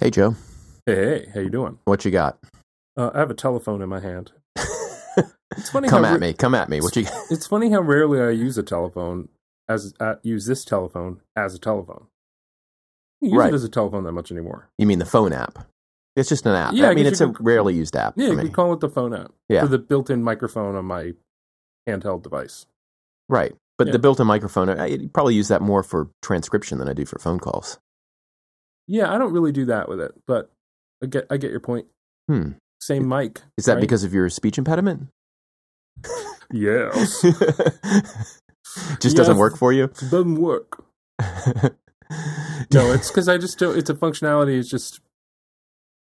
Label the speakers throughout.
Speaker 1: Hey, Joe.
Speaker 2: Hey, hey, how you doing?
Speaker 1: What you got?
Speaker 2: Uh, I have a telephone in my hand. It's funny.
Speaker 1: Come
Speaker 2: how
Speaker 1: at me. Come at me. What you?
Speaker 2: It's funny how rarely I use a telephone as uh, use this telephone as a telephone. I don't use
Speaker 1: Right.
Speaker 2: it as a telephone that much anymore.
Speaker 1: You mean the phone app? It's just an app.
Speaker 2: Yeah,
Speaker 1: I
Speaker 2: I
Speaker 1: mean, it's a
Speaker 2: could-
Speaker 1: rarely used app
Speaker 2: Yeah, you
Speaker 1: me.
Speaker 2: could call it the phone app
Speaker 1: Yeah.
Speaker 2: for the built-in microphone on my handheld device.
Speaker 1: Right. But
Speaker 2: Yeah.
Speaker 1: the built-in microphone, I I probably use that more for transcription than I do for phone calls.
Speaker 2: Yeah, I don't really do that with it, but I get I get your point.
Speaker 1: Hmm.
Speaker 2: Same mic.
Speaker 1: Is that
Speaker 2: right?
Speaker 1: because of your speech impediment?
Speaker 2: Yes,
Speaker 1: just doesn't work for you?
Speaker 2: it doesn't work. No, it's because I just don't. It's a functionality. It's just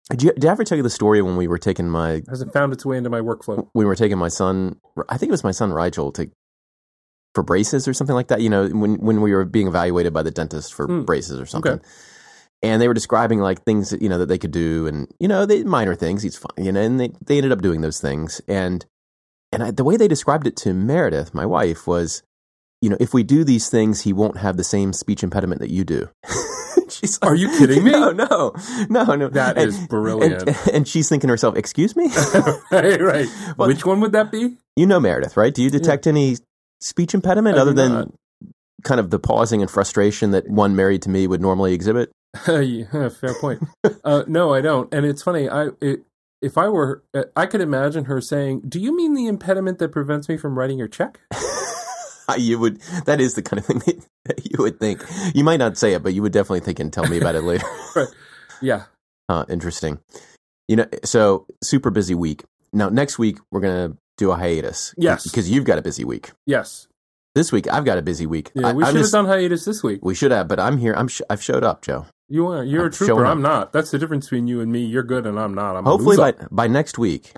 Speaker 1: Did, you, did I ever tell you the story when we were taking my
Speaker 2: hasn't found its way into my workflow.
Speaker 1: we were taking my son? I think it was my son Rigel to for braces or something like that. You know, when when we were being evaluated by the dentist for
Speaker 2: Hmm.
Speaker 1: braces or something.
Speaker 2: Okay.
Speaker 1: And they were describing like things that you know that they could do, and you know, they minor things. He's fine, you know, and they they ended up doing those things. And and I, the way they described it to Meredith, my wife, was, you know, if we do these things, he won't have the same speech impediment that you do. she's
Speaker 2: Are you kidding me?
Speaker 1: No, no, no, no.
Speaker 2: That
Speaker 1: and,
Speaker 2: is brilliant.
Speaker 1: And, and she's thinking to herself, "Excuse me,
Speaker 2: right, right.
Speaker 1: Well-
Speaker 2: Which one would that be?
Speaker 1: you know Meredith, right? Do you detect any speech impediment
Speaker 2: I
Speaker 1: other than kind of the pausing and frustration that one married to me would normally exhibit?"
Speaker 2: yeah, fair point. uh, no, I don't. And it's funny. I it, if I were, uh, I could imagine her saying, "Do you mean the impediment that prevents me from writing your check?"
Speaker 1: you would. That is the kind of thing that you would think. You might not say it, but you would definitely think and tell me about it later.
Speaker 2: Yeah.
Speaker 1: Huh, interesting. You know, so super busy week. Now, next week we're gonna do a hiatus.
Speaker 2: Yes.
Speaker 1: because you've got a busy week.
Speaker 2: Yes.
Speaker 1: This week I've got a busy week.
Speaker 2: Yeah.
Speaker 1: I-
Speaker 2: we
Speaker 1: I'm
Speaker 2: should
Speaker 1: just-
Speaker 2: have done hiatus this week.
Speaker 1: We should have, but I'm here. I'm. Sh- I've showed up, Joe.
Speaker 2: You are. You're
Speaker 1: I'm
Speaker 2: a trooper. I'm not. That's the difference between you and me. You're good, and I'm not. I'm
Speaker 1: Hopefully by by next week.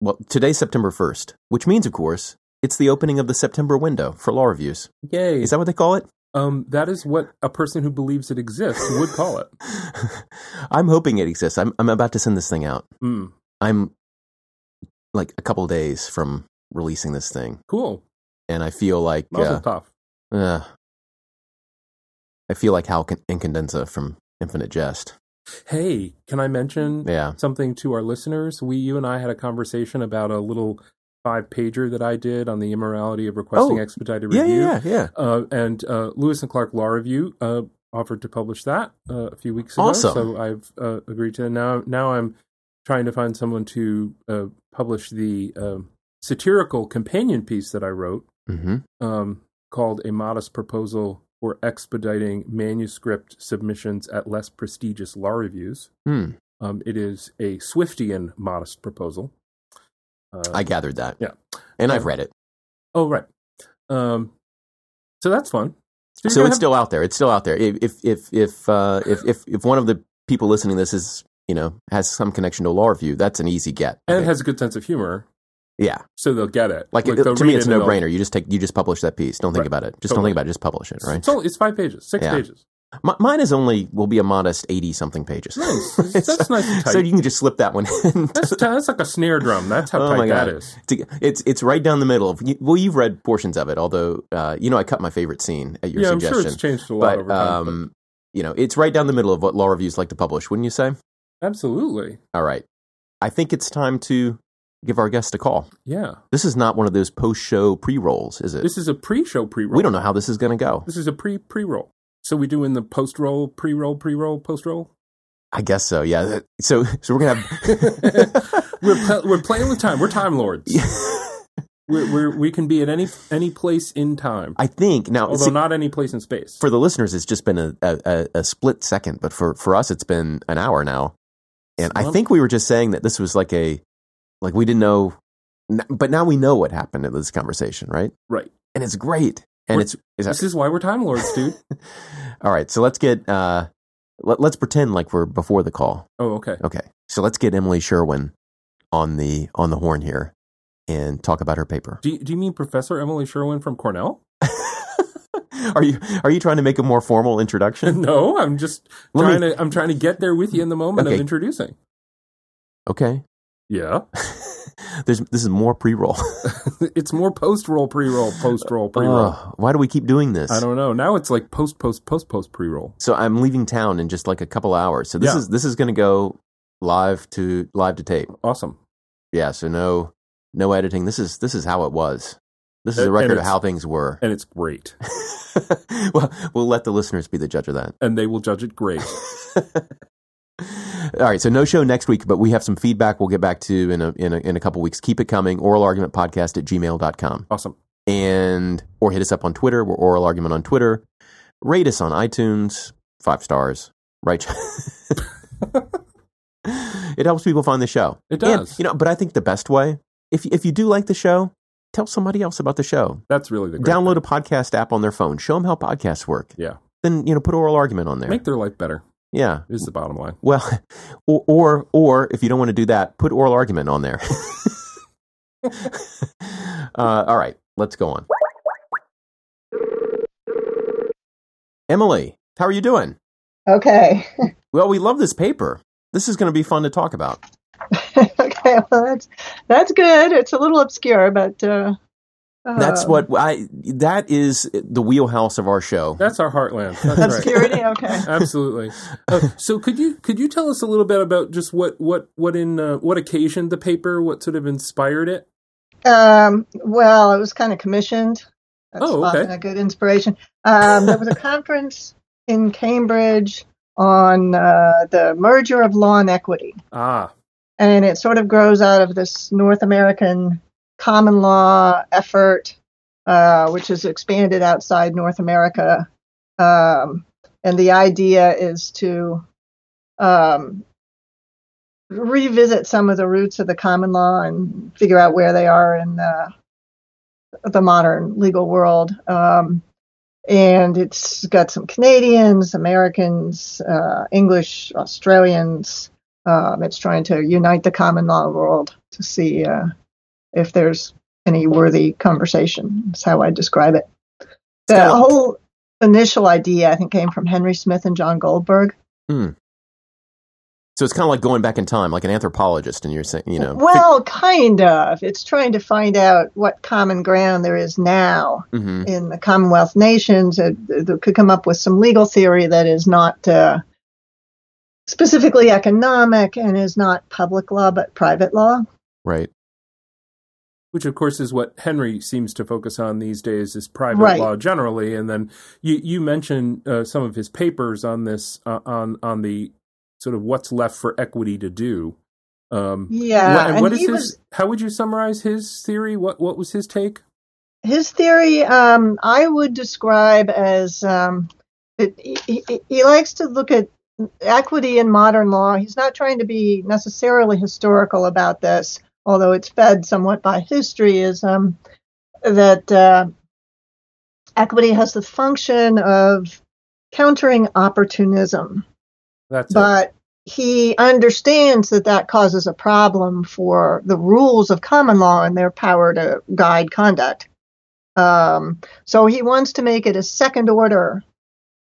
Speaker 1: Well, today's September first, which means, of course, it's the opening of the September window for law reviews.
Speaker 2: Yay.
Speaker 1: Is that what they call it?
Speaker 2: um, that is what a person who believes it exists would call it.
Speaker 1: I'm hoping it exists. I'm I'm about to send this thing out.
Speaker 2: Mm,
Speaker 1: I'm like a couple days from releasing this thing,
Speaker 2: cool.
Speaker 1: and I feel like
Speaker 2: Mazel
Speaker 1: uh,
Speaker 2: tov.
Speaker 1: uh, I feel like Hal Incandenza from Infinite Jest.
Speaker 2: Hey, can I mention
Speaker 1: Yeah.
Speaker 2: something to our listeners? We, you and I had a conversation about a little five pager that I did on the immorality of requesting
Speaker 1: Oh,
Speaker 2: expedited
Speaker 1: Yeah,
Speaker 2: review.
Speaker 1: yeah, yeah, yeah.
Speaker 2: Uh, and uh, Lewis and Clark Law Review uh, offered to publish that uh, a few weeks ago.
Speaker 1: Awesome.
Speaker 2: So I've uh, agreed to. Now, now I'm trying to find someone to uh, publish the satirical companion piece that I wrote
Speaker 1: hmm
Speaker 2: um, called "A Modest Proposal for Expediting Manuscript Submissions at Less Prestigious Law Reviews."
Speaker 1: Hmm.
Speaker 2: Um, it is a Swiftian modest proposal. Uh,
Speaker 1: I gathered that.
Speaker 2: Yeah.
Speaker 1: and I've
Speaker 2: Um,
Speaker 1: read it.
Speaker 2: oh right. Um, so that's fun. you're
Speaker 1: so it's
Speaker 2: have-
Speaker 1: still out there. It's still out there. If if if if, uh, if if if one of the people listening to this is you know has some connection to a law review, that's an easy get.
Speaker 2: and it has a good sense of humor,
Speaker 1: yeah,
Speaker 2: so they'll get it.
Speaker 1: like, it, to me, it's
Speaker 2: it
Speaker 1: no brainer. You just take you just publish that piece. Don't think
Speaker 2: Right.
Speaker 1: about it. Just don't think about it. Just publish it. Right.
Speaker 2: So it's five pages, six
Speaker 1: Yeah.
Speaker 2: pages.
Speaker 1: M- mine is only will be a modest eighty something pages.
Speaker 2: Nice. That's nice and
Speaker 1: So you can just slip that one in.
Speaker 2: That's, that's like a snare drum. That's how
Speaker 1: Oh
Speaker 2: tight
Speaker 1: God.
Speaker 2: is.
Speaker 1: It's- It's right down the middle of. Well, you've read portions of it, although uh, you know I cut my favorite scene at your
Speaker 2: Yeah, I'm
Speaker 1: suggestion.
Speaker 2: sure it's changed a lot
Speaker 1: but
Speaker 2: over time. but-
Speaker 1: um, you know, it's right down the middle of what law reviews like to publish, wouldn't you say?
Speaker 2: absolutely.
Speaker 1: All right. I think it's time to give our guest a call.
Speaker 2: Yeah.
Speaker 1: This is not one of those post-show pre-rolls, is it?
Speaker 2: This is a pre-show pre-roll.
Speaker 1: we don't know how this is going to go.
Speaker 2: This is a pre pre-roll. So we do in the post-roll, pre-roll, pre-roll, post-roll.
Speaker 1: I guess so. Yeah. So so we're going to have
Speaker 2: We're pl- we're playing with time. We're time lords. We're, we're we can be at any any place in time,
Speaker 1: I think now
Speaker 2: although
Speaker 1: see,
Speaker 2: not any place in space.
Speaker 1: for the listeners it's just been a, a, a- a split second, but for for us it's been an hour now. And I think we were just saying that this was like a like we didn't know but now we know what happened in this conversation, right?
Speaker 2: right.
Speaker 1: And it's great. And
Speaker 2: We're-
Speaker 1: it's is that,
Speaker 2: This is why we're time lords, dude.
Speaker 1: All right, so let's get uh let, let's pretend like we're before the call.
Speaker 2: Oh, okay.
Speaker 1: Okay. So let's get Emily Sherwin on the on the horn here and talk about her paper.
Speaker 2: Do you, do you mean Professor Emily Sherwin from Cornell?
Speaker 1: are you are you trying to make a more formal introduction?
Speaker 2: no, I'm just
Speaker 1: Let
Speaker 2: trying
Speaker 1: me-
Speaker 2: to I'm trying to get there with you in the moment
Speaker 1: Okay.
Speaker 2: of introducing.
Speaker 1: Okay.
Speaker 2: Yeah.
Speaker 1: There's this is more pre-roll.
Speaker 2: it's more post roll, pre roll, post roll, pre roll.
Speaker 1: Ugh, why do we keep doing this?
Speaker 2: I don't know. Now it's like post, post, post, post, pre roll.
Speaker 1: So I'm leaving town in just like a couple hours. So this
Speaker 2: Yeah.
Speaker 1: is this is going to go live to live to tape.
Speaker 2: Awesome.
Speaker 1: Yeah. So no no editing. This is this is how it was. This is
Speaker 2: And-
Speaker 1: a record of how things were.
Speaker 2: And it's great.
Speaker 1: well, we'll let the listeners be the judge of that.
Speaker 2: And they will judge it great.
Speaker 1: All right, so no show next week, but we have some feedback we'll get back to in a in a, in a couple weeks. Keep it coming. Oral argument podcast at gmail.com.
Speaker 2: Awesome.
Speaker 1: And or hit us up on Twitter. We're oral argument on Twitter. Rate us on iTunes. Five stars. Right. it helps people find the show.
Speaker 2: It
Speaker 1: And,
Speaker 2: does.
Speaker 1: you know, but I think the best way, if if you do like the show, tell somebody else about the show.
Speaker 2: That's really the great
Speaker 1: Download a podcast app on their phone. Show them how podcasts work.
Speaker 2: Yeah.
Speaker 1: Then you know, put oral argument on there.
Speaker 2: Make their life better
Speaker 1: yeah.
Speaker 2: is the bottom line.
Speaker 1: Well, or, or or if you don't want to do that, put oral argument on there. uh, all right, let's go on. Emily, how are you doing?
Speaker 3: Okay.
Speaker 1: Well, we love this paper. This is going to be fun to talk about.
Speaker 3: okay. Well, that's that's good. It's a little obscure, but uh,
Speaker 1: That's
Speaker 3: uh,
Speaker 1: what I. That is the wheelhouse of our show.
Speaker 2: That's our heartland. That's right.
Speaker 3: obscurity. Okay.
Speaker 2: Absolutely. Uh, so could you could you tell us a little bit about just what what what in uh, what occasioned the paper? What sort of inspired it?
Speaker 3: Um, well, it was kind of commissioned. That's
Speaker 2: Oh, okay.
Speaker 3: often a good inspiration. Um, there was a conference in Cambridge on uh, the merger of law and equity.
Speaker 2: Ah,
Speaker 3: and it sort of grows out of this North American common law effort, uh, which has expanded outside North America. Um, and the idea is to um, revisit some of the roots of the common law and figure out where they are in uh, the modern legal world. Um, and it's got some Canadians, Americans, uh, English, Australians. Um, it's trying to unite the common law world to see uh, if there's any worthy conversation. That's how I describe it. The whole initial idea, I think, came from Henry Smith and John Goldberg.
Speaker 1: So it's kind of like going back in time, like an anthropologist, and you're saying, you know,
Speaker 3: well, kind of. It's trying to find out what common ground there is now
Speaker 1: hmm
Speaker 3: in the Commonwealth nations. It, it could come up with some legal theory that is not uh, specifically economic and is not public law but private law.
Speaker 1: right.
Speaker 2: Which of course is what Henry seems to focus on these days is private
Speaker 3: Right.
Speaker 2: law generally. And then you you mentioned uh, some of his papers on this uh, on on the sort of what's left for equity to do. Um,
Speaker 3: Yeah,
Speaker 2: what, what is his?
Speaker 3: was-
Speaker 2: How would you summarize his theory? What what was his take?
Speaker 3: his theory um, i would describe as um, it, he- he likes to look at equity in modern law he's not trying to be necessarily historical about this although it's fed somewhat by history is um, that uh, equity has the function of countering opportunism
Speaker 2: That's it.
Speaker 3: but he understands that that causes a problem for the rules of common law and their power to guide conduct. Um, so he wants to make it a second order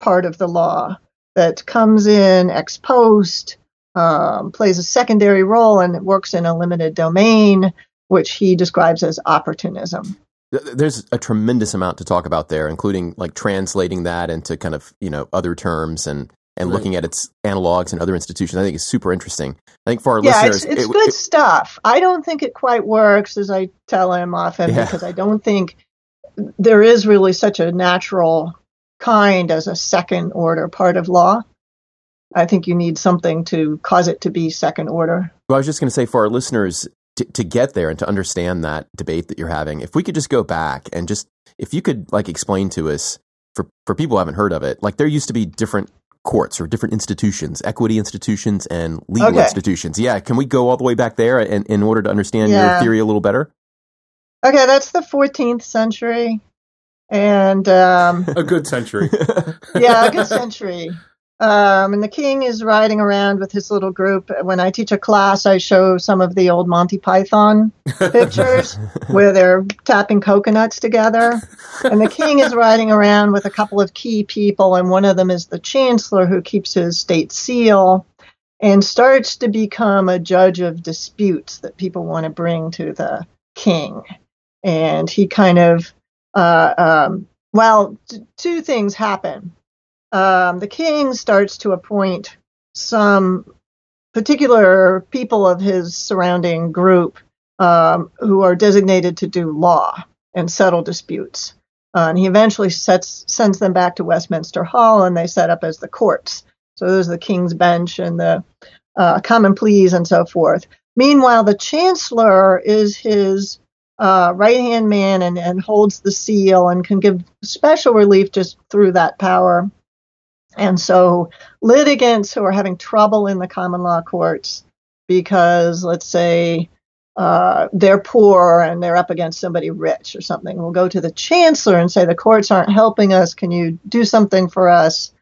Speaker 3: part of the law that comes in ex post, um, plays a secondary role, and it works in a limited domain, which he describes as opportunism.
Speaker 1: There's a tremendous amount to talk about there, including like translating that into kind of you know other terms and and
Speaker 2: Right.
Speaker 1: looking at its analogs in other institutions. I think it's super interesting. I think for our
Speaker 3: yeah, it's, it's
Speaker 1: it-
Speaker 3: good
Speaker 1: it-
Speaker 3: stuff. I don't think it quite works, as I tell him often,
Speaker 1: Yeah.
Speaker 3: because I don't think there is really such a natural kind as a second order part of law. I think you need something to cause it to be second order.
Speaker 1: Well, I was just going to say for our listeners to, to get there and to understand that debate that you're having, if we could just go back and just, if you could like explain to us for, for people who haven't heard of it, like there used to be different courts or different institutions, equity institutions and legal
Speaker 3: Okay.
Speaker 1: institutions. Yeah. Can we go all the way back there in, in order to understand your theory a little better?
Speaker 3: Okay, that's the 14th century. And um,
Speaker 2: a good century.
Speaker 3: yeah, a good century. Um, and the king is riding around with his little group. When I teach a class, I show some of the old Monty Python pictures where they're tapping coconuts together. And the king is riding around with a couple of key people, and one of them is the chancellor who keeps his state seal. and starts to become a judge of disputes that people want to bring to the king. And he kind of, uh, um, well, t- two things happen. Um, the king starts to appoint some particular people of his surrounding group um, who are designated to do law and settle disputes. Uh, and he eventually sets, sends them back to Westminster Hall, and they set up as the courts. So there's the King's Bench and the uh, Common Pleas and so forth. Meanwhile, the Chancellor is his uh, right hand man and, and holds the seal and can give special relief just through that power. And so litigants who are having trouble in the common law courts because, let's say, uh, they're poor and they're up against somebody rich or something, will go to the chancellor and say, The courts aren't helping us. Can you do something for us?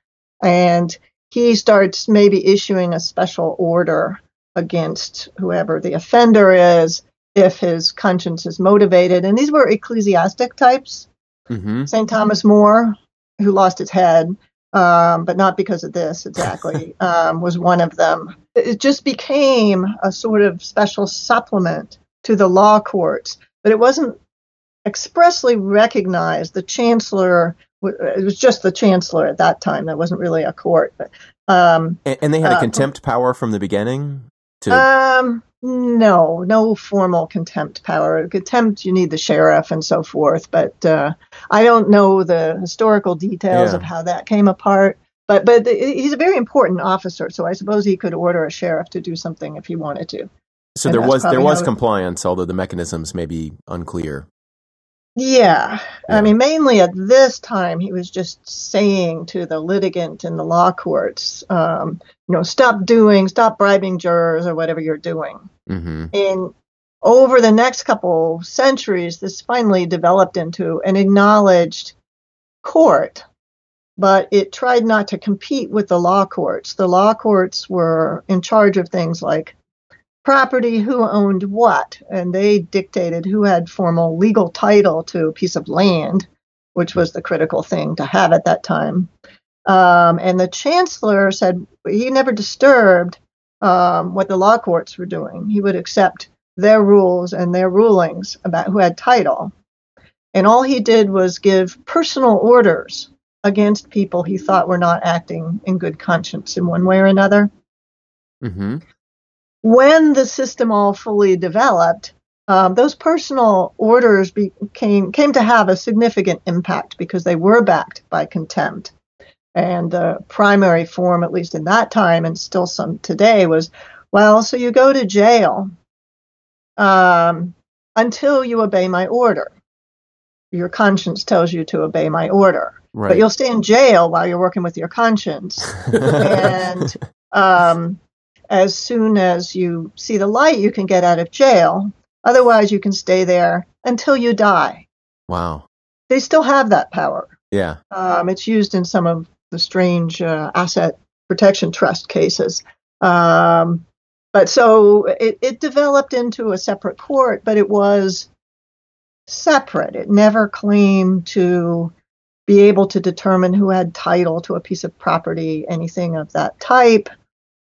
Speaker 3: And he starts maybe issuing a special order against whoever the offender is if his conscience is motivated. And these were ecclesiastic types.
Speaker 1: Mm-hmm.
Speaker 3: St. Thomas More, who lost his head, um, but not because of this exactly, um, was one of them. It just became a sort of special supplement to the law courts, but it wasn't expressly recognized. The chancellor, it was just the chancellor at that time. That wasn't really a court, but um,
Speaker 1: And, and they had a
Speaker 3: Uh,
Speaker 1: contempt power from the beginning. To
Speaker 3: um, no, no formal contempt power. Contempt, you need the sheriff and so forth. But uh, I don't know the historical details
Speaker 1: Yeah.
Speaker 3: of how that came apart. But but he's a very important officer, so I suppose he could order a sheriff to do something if he wanted to.
Speaker 1: so
Speaker 3: and
Speaker 1: there was there was compliance, although the mechanisms may be unclear.
Speaker 3: Yeah.
Speaker 1: Yeah.
Speaker 3: I mean, mainly at this time, he was just saying to the litigant in the law courts, um, you know, stop doing, stop bribing jurors or whatever you're doing.
Speaker 1: hmm
Speaker 3: And over the next couple centuries, this finally developed into an acknowledged court, but it tried not to compete with the law courts. The law courts were in charge of things like property, who owned what, and they dictated who had formal legal title to a piece of land, which was the critical thing to have at that time. Um, and the chancellor said he never disturbed um, what the law courts were doing. He would accept their rules and their rulings about who had title. And all he did was give personal orders against people he thought were not acting in good conscience in one way or another.
Speaker 1: hmm
Speaker 3: When the system all fully developed, um, those personal orders became came to have a significant impact because they were backed by contempt. And the primary form, at least in that time and still some today, was well, so you go to jail um, until you obey my order. Your conscience tells you to obey my order,
Speaker 1: Right.
Speaker 3: but you'll stay in jail while you're working with your conscience. and um, as soon as you see the light, you can get out of jail. Otherwise, you can stay there until you die.
Speaker 1: wow.
Speaker 3: They still have that power.
Speaker 1: Yeah.
Speaker 3: Um, it's used in some of the strange uh, asset protection trust cases. Um, but so it, it developed into a separate court, but it was separate. It never claimed to be able to determine who had title to a piece of property, anything of that type.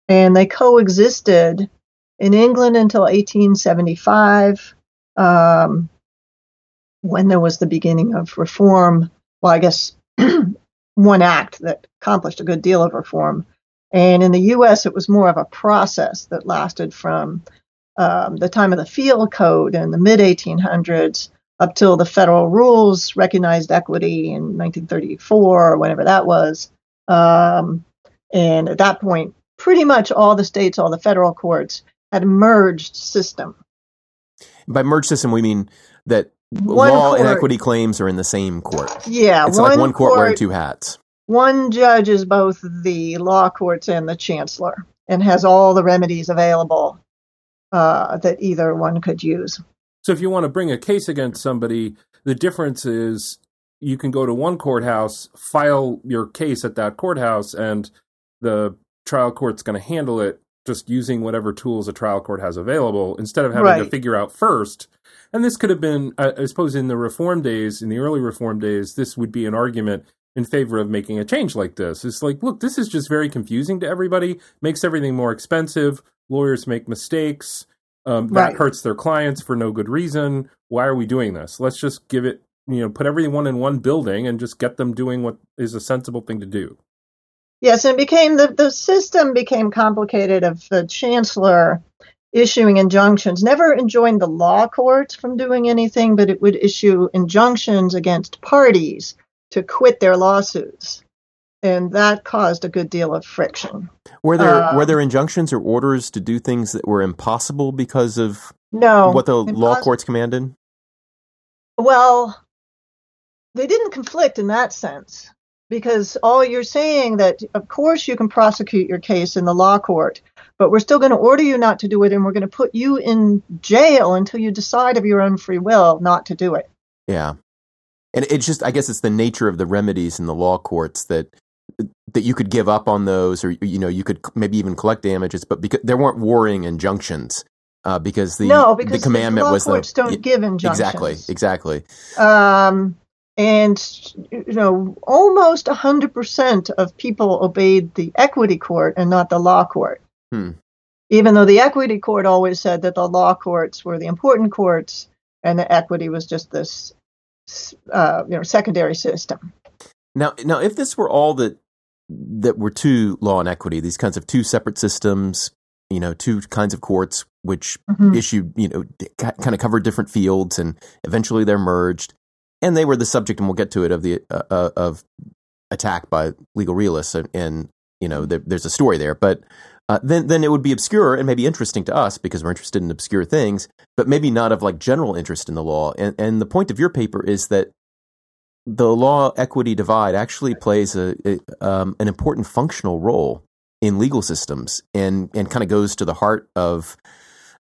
Speaker 3: And they coexisted in England until 1875, um, when there was the beginning of reform. Well, I guess one act that accomplished a good deal of reform. And in the US, it was more of a process that lasted from um, the time of the Field Code in the mid 1800s up till the federal rules recognized equity in 1934 or whenever that was. Um, and at that point, pretty much all the states, all the federal courts had a merged system.
Speaker 1: By merged system, we mean that
Speaker 3: One
Speaker 1: law and equity claims are in the same court.
Speaker 3: Yeah,
Speaker 1: It's like one court wearing two hats.
Speaker 3: one judge is both the law courts and the chancellor and has all the remedies available uh, that either one could use.
Speaker 2: So if you want to bring a case against somebody, the difference is you can go to one courthouse, file your case at that courthouse, and the trial court's going to handle it just using whatever tools a trial court has available instead of having to figure out first. And this could have been, I I suppose, in the reform days, in the early reform days, this would be an argument in favor of making a change like this. It's like, look, this is just very confusing to everybody, makes everything more expensive. Lawyers make mistakes. Um, that
Speaker 3: Right.
Speaker 2: hurts their clients for no good reason. Why are we doing this? Let's just give it, you know, put everyone in one building and just get them doing what is a sensible thing to do.
Speaker 3: Yes, and it became the, the system became complicated of the chancellor issuing injunctions, never enjoined the law courts from doing anything, but it would issue injunctions against parties to quit their lawsuits. And that caused a good deal of friction.
Speaker 1: Were there
Speaker 3: Uh,
Speaker 1: were there injunctions or orders to do things that were impossible because of
Speaker 3: No.
Speaker 1: what the law courts commanded?
Speaker 3: Well, they didn't conflict in that sense because all you're saying that of course you can prosecute your case in the law court, but we're still going to order you not to do it and we're going to put you in jail until you decide of your own free will not to do it.
Speaker 1: Yeah, and it's just I guess it's the nature of the remedies in the law courts that that you could give up on those, or you know you could maybe even collect damages, but because there weren't warring injunctions. Uh, because the
Speaker 3: no, because
Speaker 1: the commandment
Speaker 3: law
Speaker 1: was
Speaker 3: courts
Speaker 1: the
Speaker 3: don't give injunctions.
Speaker 1: exactly exactly
Speaker 3: Um, and you know, almost hundred percent of people obeyed the equity court and not the law court.
Speaker 1: Hmm.
Speaker 3: Even though the equity court always said that the law courts were the important courts and the equity was just this, uh, you know, secondary system.
Speaker 1: Now, now, if this were all that that were two law and equity, these kinds of two separate systems, you know, two kinds of courts which
Speaker 3: Mhm.
Speaker 1: issued, you know, kind of covered different fields, and eventually they're merged, and they were the subject, and we'll get to it of the uh, uh, of attack by legal realists, and, and you know, there, there's a story there, but. Uh, then, then it would be obscure and maybe interesting to us because we're interested in obscure things, but maybe not of like general interest in the law. And, and the point of your paper is that the law equity divide actually plays a, a um, an important functional role in legal systems and and kind of goes to the heart of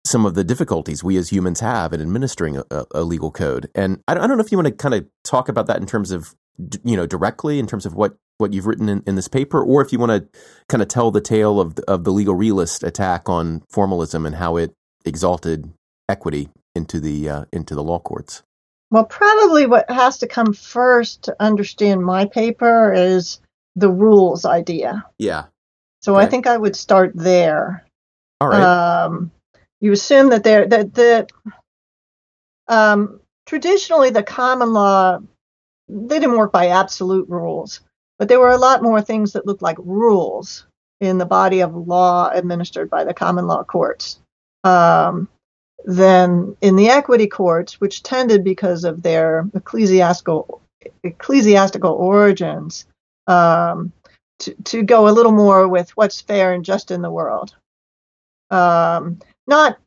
Speaker 1: some of the difficulties we as humans have in administering a, a- legal code. And I don't, I don't know if you want to kind of talk about that in terms of you know directly in terms of what what you've written in, in this paper, or if you want to kind of tell the tale of the, of the legal realist attack on formalism and how it exalted equity into the uh, into the law courts.
Speaker 3: Well, probably what has to come first to understand my paper is the rules idea.
Speaker 1: Yeah.
Speaker 3: So I think I would start there.
Speaker 1: All right.
Speaker 3: Um, you assume that there that the um, traditionally the common law they didn't work by absolute rules, but there were a lot more things that looked like rules in the body of law administered by the common law courts um, than in the equity courts, which tended because of their ecclesiastical ecclesiastical origins um, to, to go a little more with what's fair and just in the world. Um, not,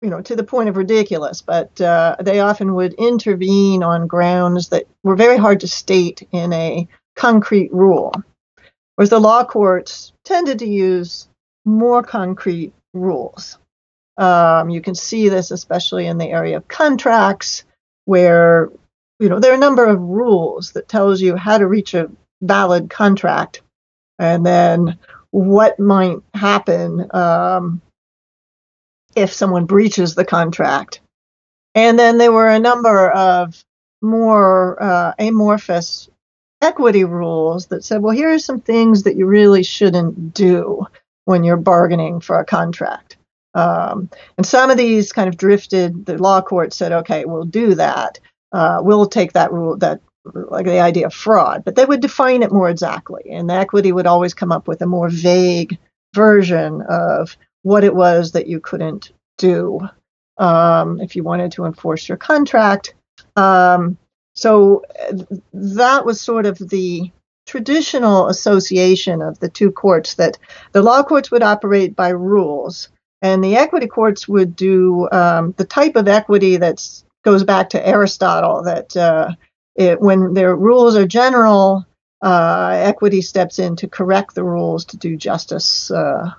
Speaker 3: you know, to the point of ridiculous, but uh, they often would intervene on grounds that were very hard to state in a concrete rule. Whereas the law courts tended to use more concrete rules. Um, you can see this especially in the area of contracts, where you know there are a number of rules that tells you how to reach a valid contract, and then what might happen um, if someone breaches the contract. And then there were a number of more uh, amorphous equity rules that said, well, here are some things that you really shouldn't do when you're bargaining for a contract. Um, and some of these kind of drifted. The law court said, okay, we'll do that. Uh, we'll take that rule, that like the idea of fraud, but they would define it more exactly. And the equity would always come up with a more vague version of what it was that you couldn't do um, if you wanted to enforce your contract. Um, so that was sort of the traditional association of the two courts that the law courts would operate by rules and the equity courts would do um, the type of equity that goes back to Aristotle that uh, it, when their rules are general, uh, equity steps in to correct the rules to do justice uh,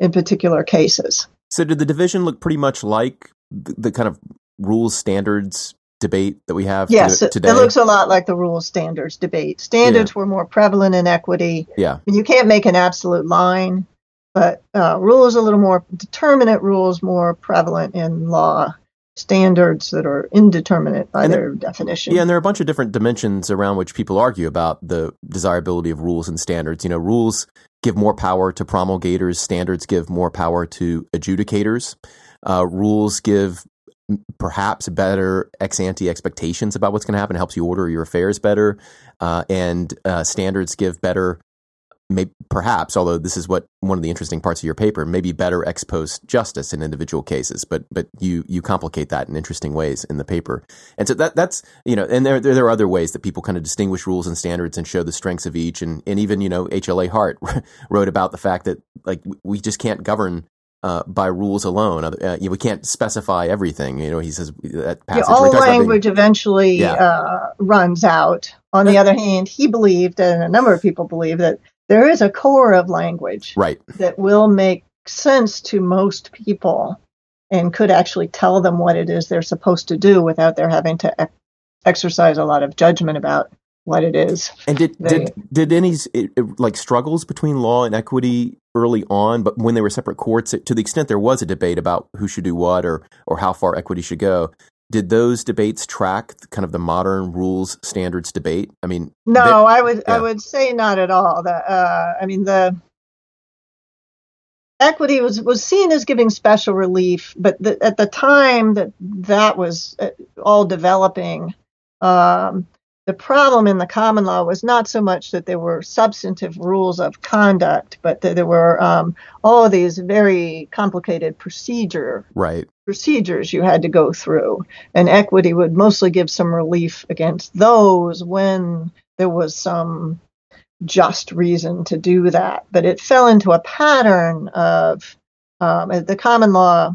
Speaker 3: in particular cases.
Speaker 1: So did the division look pretty much like the, the kind of rules standards debate that we have
Speaker 3: Yes,
Speaker 1: today?
Speaker 3: it looks a lot like the rules standards debate. Standards were more prevalent in equity.
Speaker 1: yeah.
Speaker 3: You can't make an absolute line, but uh, rules a little more determinate rules more prevalent in law. Standards that are indeterminate by
Speaker 1: And
Speaker 3: their definition.
Speaker 1: Yeah, and there are a bunch of different dimensions around which people argue about the desirability of rules and standards. You know, rules give more power to promulgators, standards give more power to adjudicators. Uh, rules give perhaps better ex ante expectations about what's going to happen, helps you order your affairs better, uh, and uh, standards give better. Maybe, perhaps, although this is what one of the interesting parts of your paper, maybe better ex post justice in individual cases, but but you you complicate that in interesting ways in the paper, and so that that's you know, and there there, are other ways that people kind of distinguish rules and standards and show the strengths of each, and and even you know HLA Hart wrote about the fact that like we just can't govern uh, by rules alone. Uh, you know, we can't specify everything. You know, he says that passage. where
Speaker 3: all
Speaker 1: about being-
Speaker 3: language eventually
Speaker 1: Yeah.
Speaker 3: uh, runs out. On the other hand, he believed, and a number of people believe, that there is a core of language
Speaker 1: right.
Speaker 3: that will make sense to most people and could actually tell them what it is they're supposed to do without their having to ex- exercise a lot of judgment about what it is.
Speaker 1: And did
Speaker 3: They-
Speaker 1: did did any it, it- like struggles between law and equity early on, but when they were separate courts, to the extent there was a debate about who should do what or or how far equity should go, did those debates track kind of the modern rules standards debate? I mean,
Speaker 3: No,
Speaker 1: they-
Speaker 3: I would
Speaker 1: yeah.
Speaker 3: I would say not at all. The uh, I mean the equity was was seen as giving special relief, but the, at the time that that was uh, all developing, um, the problem in the common law was not so much that there were substantive rules of conduct, but that there were um, all these very complicated procedure
Speaker 1: right,
Speaker 3: procedures you had to go through. And equity would mostly give some relief against those when there was some just reason to do that. But it fell into a pattern of um, the common law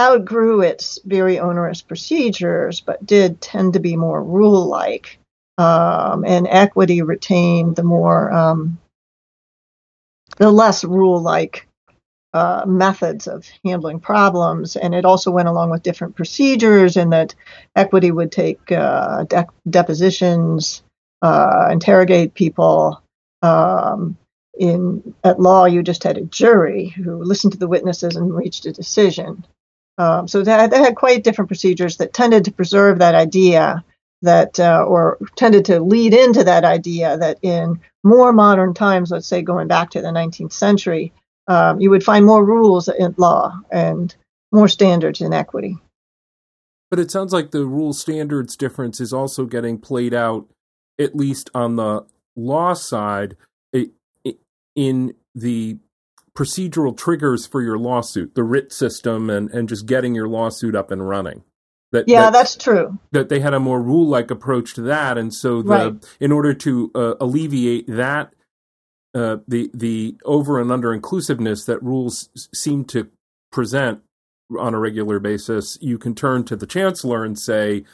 Speaker 3: outgrew its very onerous procedures, but did tend to be more rule like. Um, and equity retained the more, um, the less rule like uh, methods of handling problems, and it also went along with different procedures. In that equity would take uh, de- depositions, uh, interrogate people. Um, in at law, you just had a jury who listened to the witnesses and reached a decision. Um, so they, had quite different procedures that tended to preserve that idea that, uh, or tended to lead into that idea that in more modern times, let's say going back to the 19th century, um, you would find more rules in law and more standards in equity.
Speaker 2: But it sounds like the rule standards difference is also getting played out, at least on the law side, in the procedural triggers for your lawsuit, the writ system, and, and just getting your lawsuit up and running. That,
Speaker 3: Yeah,
Speaker 2: that,
Speaker 3: that's true.
Speaker 2: that they had a more rule like approach to that, and so the
Speaker 3: Right.
Speaker 2: in order to uh, alleviate that uh, the the over and under inclusiveness that rules seem to present on a regular basis, you can turn to the chancellor and say,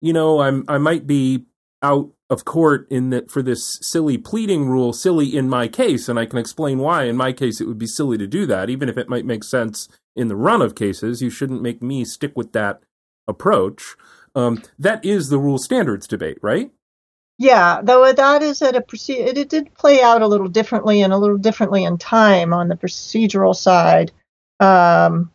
Speaker 2: you know, I'm I might be out of court in that for this silly pleading rule, silly in my case, and I can explain why. In my case, it would be silly to do that, even if it might make sense in the run of cases. You shouldn't make me stick with that approach. Um, that is the rule standards debate, right?
Speaker 3: Yeah, though that is at a proce- it, it did play out a little differently and a little differently in time on the procedural side. Um,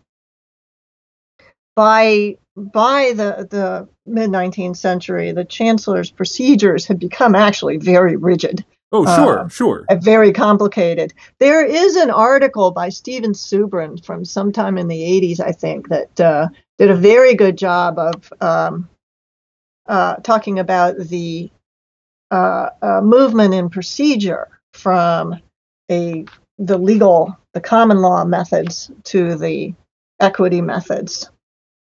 Speaker 3: by by the the mid 19th century, the chancellor's procedures had become actually very rigid.
Speaker 2: Oh, sure,
Speaker 3: Uh,
Speaker 2: sure.
Speaker 3: very complicated. There is an article by Stephen Subrin from sometime in the 80s, I think, that uh, did a very good job of um, uh, talking about the uh, uh, movement in procedure from a the legal, the common law methods to the equity methods,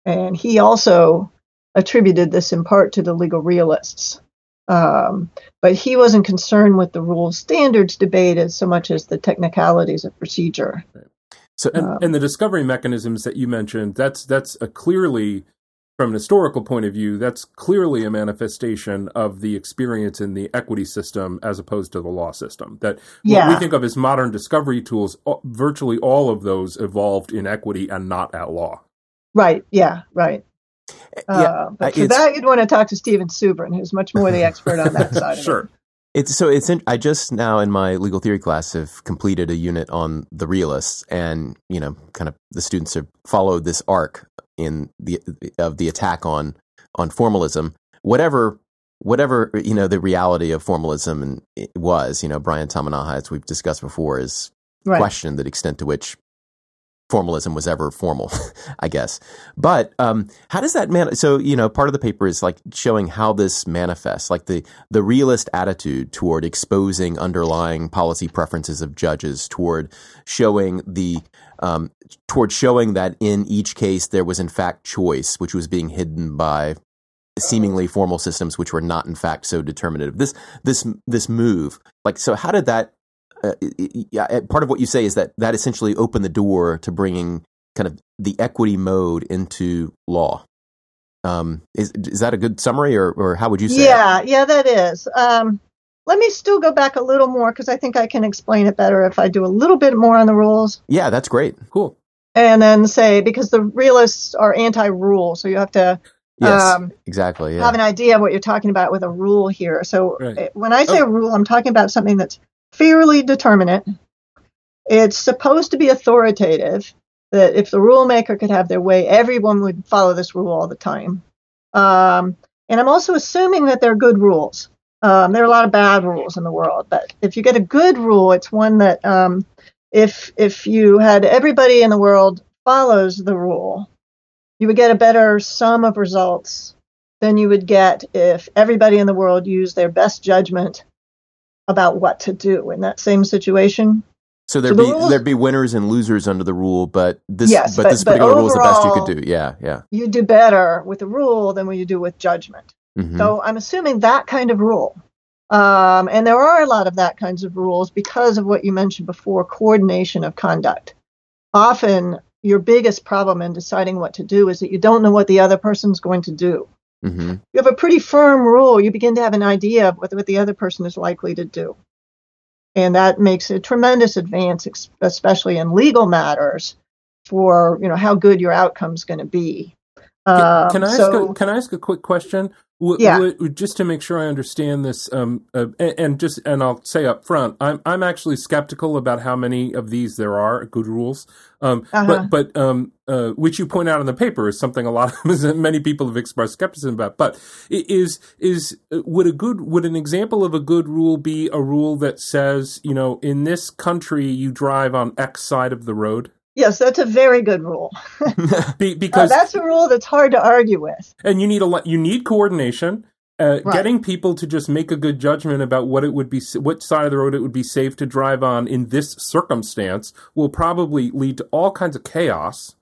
Speaker 3: and he also attributed this in part to the legal realists. Um, but he wasn't concerned with the rule standards debate as so much as the technicalities of procedure.
Speaker 1: So
Speaker 2: And,
Speaker 3: Um,
Speaker 2: and the discovery mechanisms that you mentioned, that's that's a clearly, from an historical point of view, that's clearly a manifestation of the experience in the equity system as opposed to the law system. That what
Speaker 3: Yeah.
Speaker 2: we think of as modern discovery tools, virtually all of those evolved in equity and not at law.
Speaker 3: Right. Yeah. Right.
Speaker 1: Yeah,
Speaker 3: Uh, but for that, you'd want to talk to Stephen Subrin, who's much more the expert on that side. of it.
Speaker 2: sure.
Speaker 1: It's so it's. In, I just now in my legal theory class have completed a unit on the realists, and you know, kind of the students have followed this arc in the of the attack on on formalism, whatever whatever you know the reality of formalism and it was. You know, Brian Tamanaha, as we've discussed before, is
Speaker 3: Right.
Speaker 1: questioned the extent to which formalism was ever formal, I guess. But um, how does that man? So you know, part of the paper is like showing how this manifests, like the the realist attitude toward exposing underlying policy preferences of judges, toward showing the um, toward showing that in each case there was in fact choice, which was being hidden by seemingly formal systems which were not in fact so determinative. This this this move, like, so how did that? Uh, yeah, part of what you say is that that essentially opened the door to bringing kind of the equity mode into law. Um, is is that a good summary, or or how would you say? it?
Speaker 3: Yeah, yeah, that is. Um, let me still go back a little more because I think I can explain it better if I do a little bit more on the rules
Speaker 1: yeah, that's great.
Speaker 2: Cool.
Speaker 3: and then say because the realists are anti-rule, so you have to
Speaker 1: Yes,
Speaker 3: um,
Speaker 1: exactly. Yeah.
Speaker 3: have an idea of what you're talking about with a rule here. So
Speaker 2: Right.
Speaker 3: uh, when I say
Speaker 2: Oh.
Speaker 3: a rule, I'm talking about something that's fairly determinate. It's supposed to be authoritative. That if the rule maker could have their way, everyone would follow this rule all the time. Um, and I'm also assuming that they're good rules. Um, there are a lot of bad rules in the world, but if you get a good rule, it's one that um, if if you had everybody in the world follows the rule, you would get a better sum of results than you would get if everybody in the world used their best judgment about what to do in that same situation.
Speaker 1: so there'd
Speaker 3: so the
Speaker 1: be
Speaker 3: rules-
Speaker 1: there'd be winners and losers under the rule, but this
Speaker 3: Yes,
Speaker 1: but,
Speaker 3: but-
Speaker 1: this
Speaker 3: but
Speaker 1: particular rule is the best you could do. Yeah, yeah.
Speaker 3: You do better with the rule than what you do with judgment.
Speaker 1: Mhm.
Speaker 3: So I'm assuming that kind of rule. Um, and there are a lot of that kinds of rules because of what you mentioned before coordination of conduct. Often, your biggest problem in deciding what to do is that you don't know what the other person's going to do.
Speaker 1: Mhm.
Speaker 3: you have a pretty firm rule, you begin to have an idea of what, what the other person is likely to do. And that makes a tremendous advance, especially in legal matters, for you know how good your outcome's going to be.
Speaker 2: Can,
Speaker 3: Um,
Speaker 2: can I ask a, can I ask a quick question? W-
Speaker 3: Yeah.
Speaker 2: w- just to make sure I understand this, um, uh, and, and just and I'll say up front, I'm I'm actually skeptical about how many of these there are good rules. Um,
Speaker 3: Uh-huh.
Speaker 2: But but um, uh, which you point out in the paper is something a lot of many people have expressed skepticism about. But is is uh, would a good would an example of a good rule be a rule that says you know in this country you drive on X side of the road?
Speaker 3: Yes, that's a very good rule.
Speaker 2: Be,
Speaker 3: Uh,
Speaker 2: because
Speaker 3: that's a rule that's hard to argue with.
Speaker 2: and you need a lot you need coordination uh,
Speaker 3: Right.
Speaker 2: getting people to just make a good judgment about what it would be what side of the road it would be safe to drive on in this circumstance will probably lead to all kinds of chaos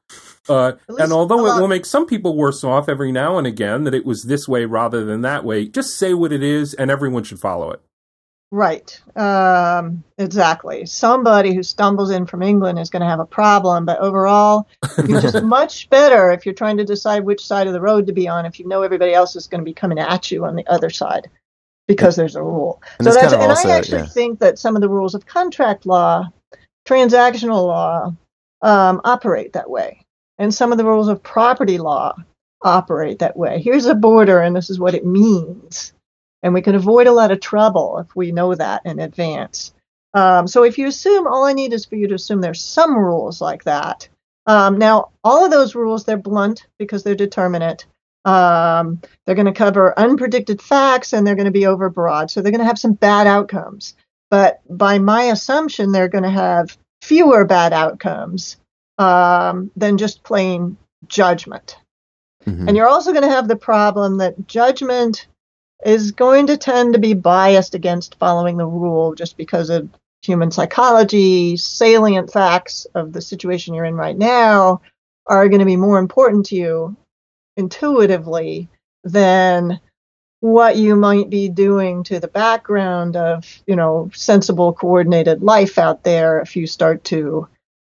Speaker 2: uh, and although it will make some people worse off every now and again that it was this way rather than that way just say what it is and everyone should follow it
Speaker 3: Right. Um, exactly. Somebody who stumbles in from England is going to have a problem, but overall, you're just much better if you're trying to decide which side of the road to be on if you know everybody else is going to be coming at you on the other side because there's a rule.
Speaker 1: And
Speaker 3: so
Speaker 1: that's kind of
Speaker 3: and
Speaker 1: also-
Speaker 3: I actually
Speaker 1: yeah.
Speaker 3: think that some of the rules of contract law, transactional law, um, operate that way, and some of the rules of property law operate that way. Here's a border, and this is what it means and we can avoid a lot of trouble if we know that in advance. Um, so if you assume all I need is for you to assume there's some rules like that. Um, now, all of those rules they're blunt because they're determinate. Um, they're going to cover unpredicted facts and they're going to be overbroad, so they're going to have some bad outcomes. But by my assumption, they're going to have fewer bad outcomes um, than just plain judgment.
Speaker 1: Mhm.
Speaker 3: And you're also going to have the problem that judgment is going to tend to be biased against following the rule just because of human psychology, salient facts of the situation you're in right now are going to be more important to you intuitively than what you might be doing to the background of, you know, sensible coordinated life out there if you start to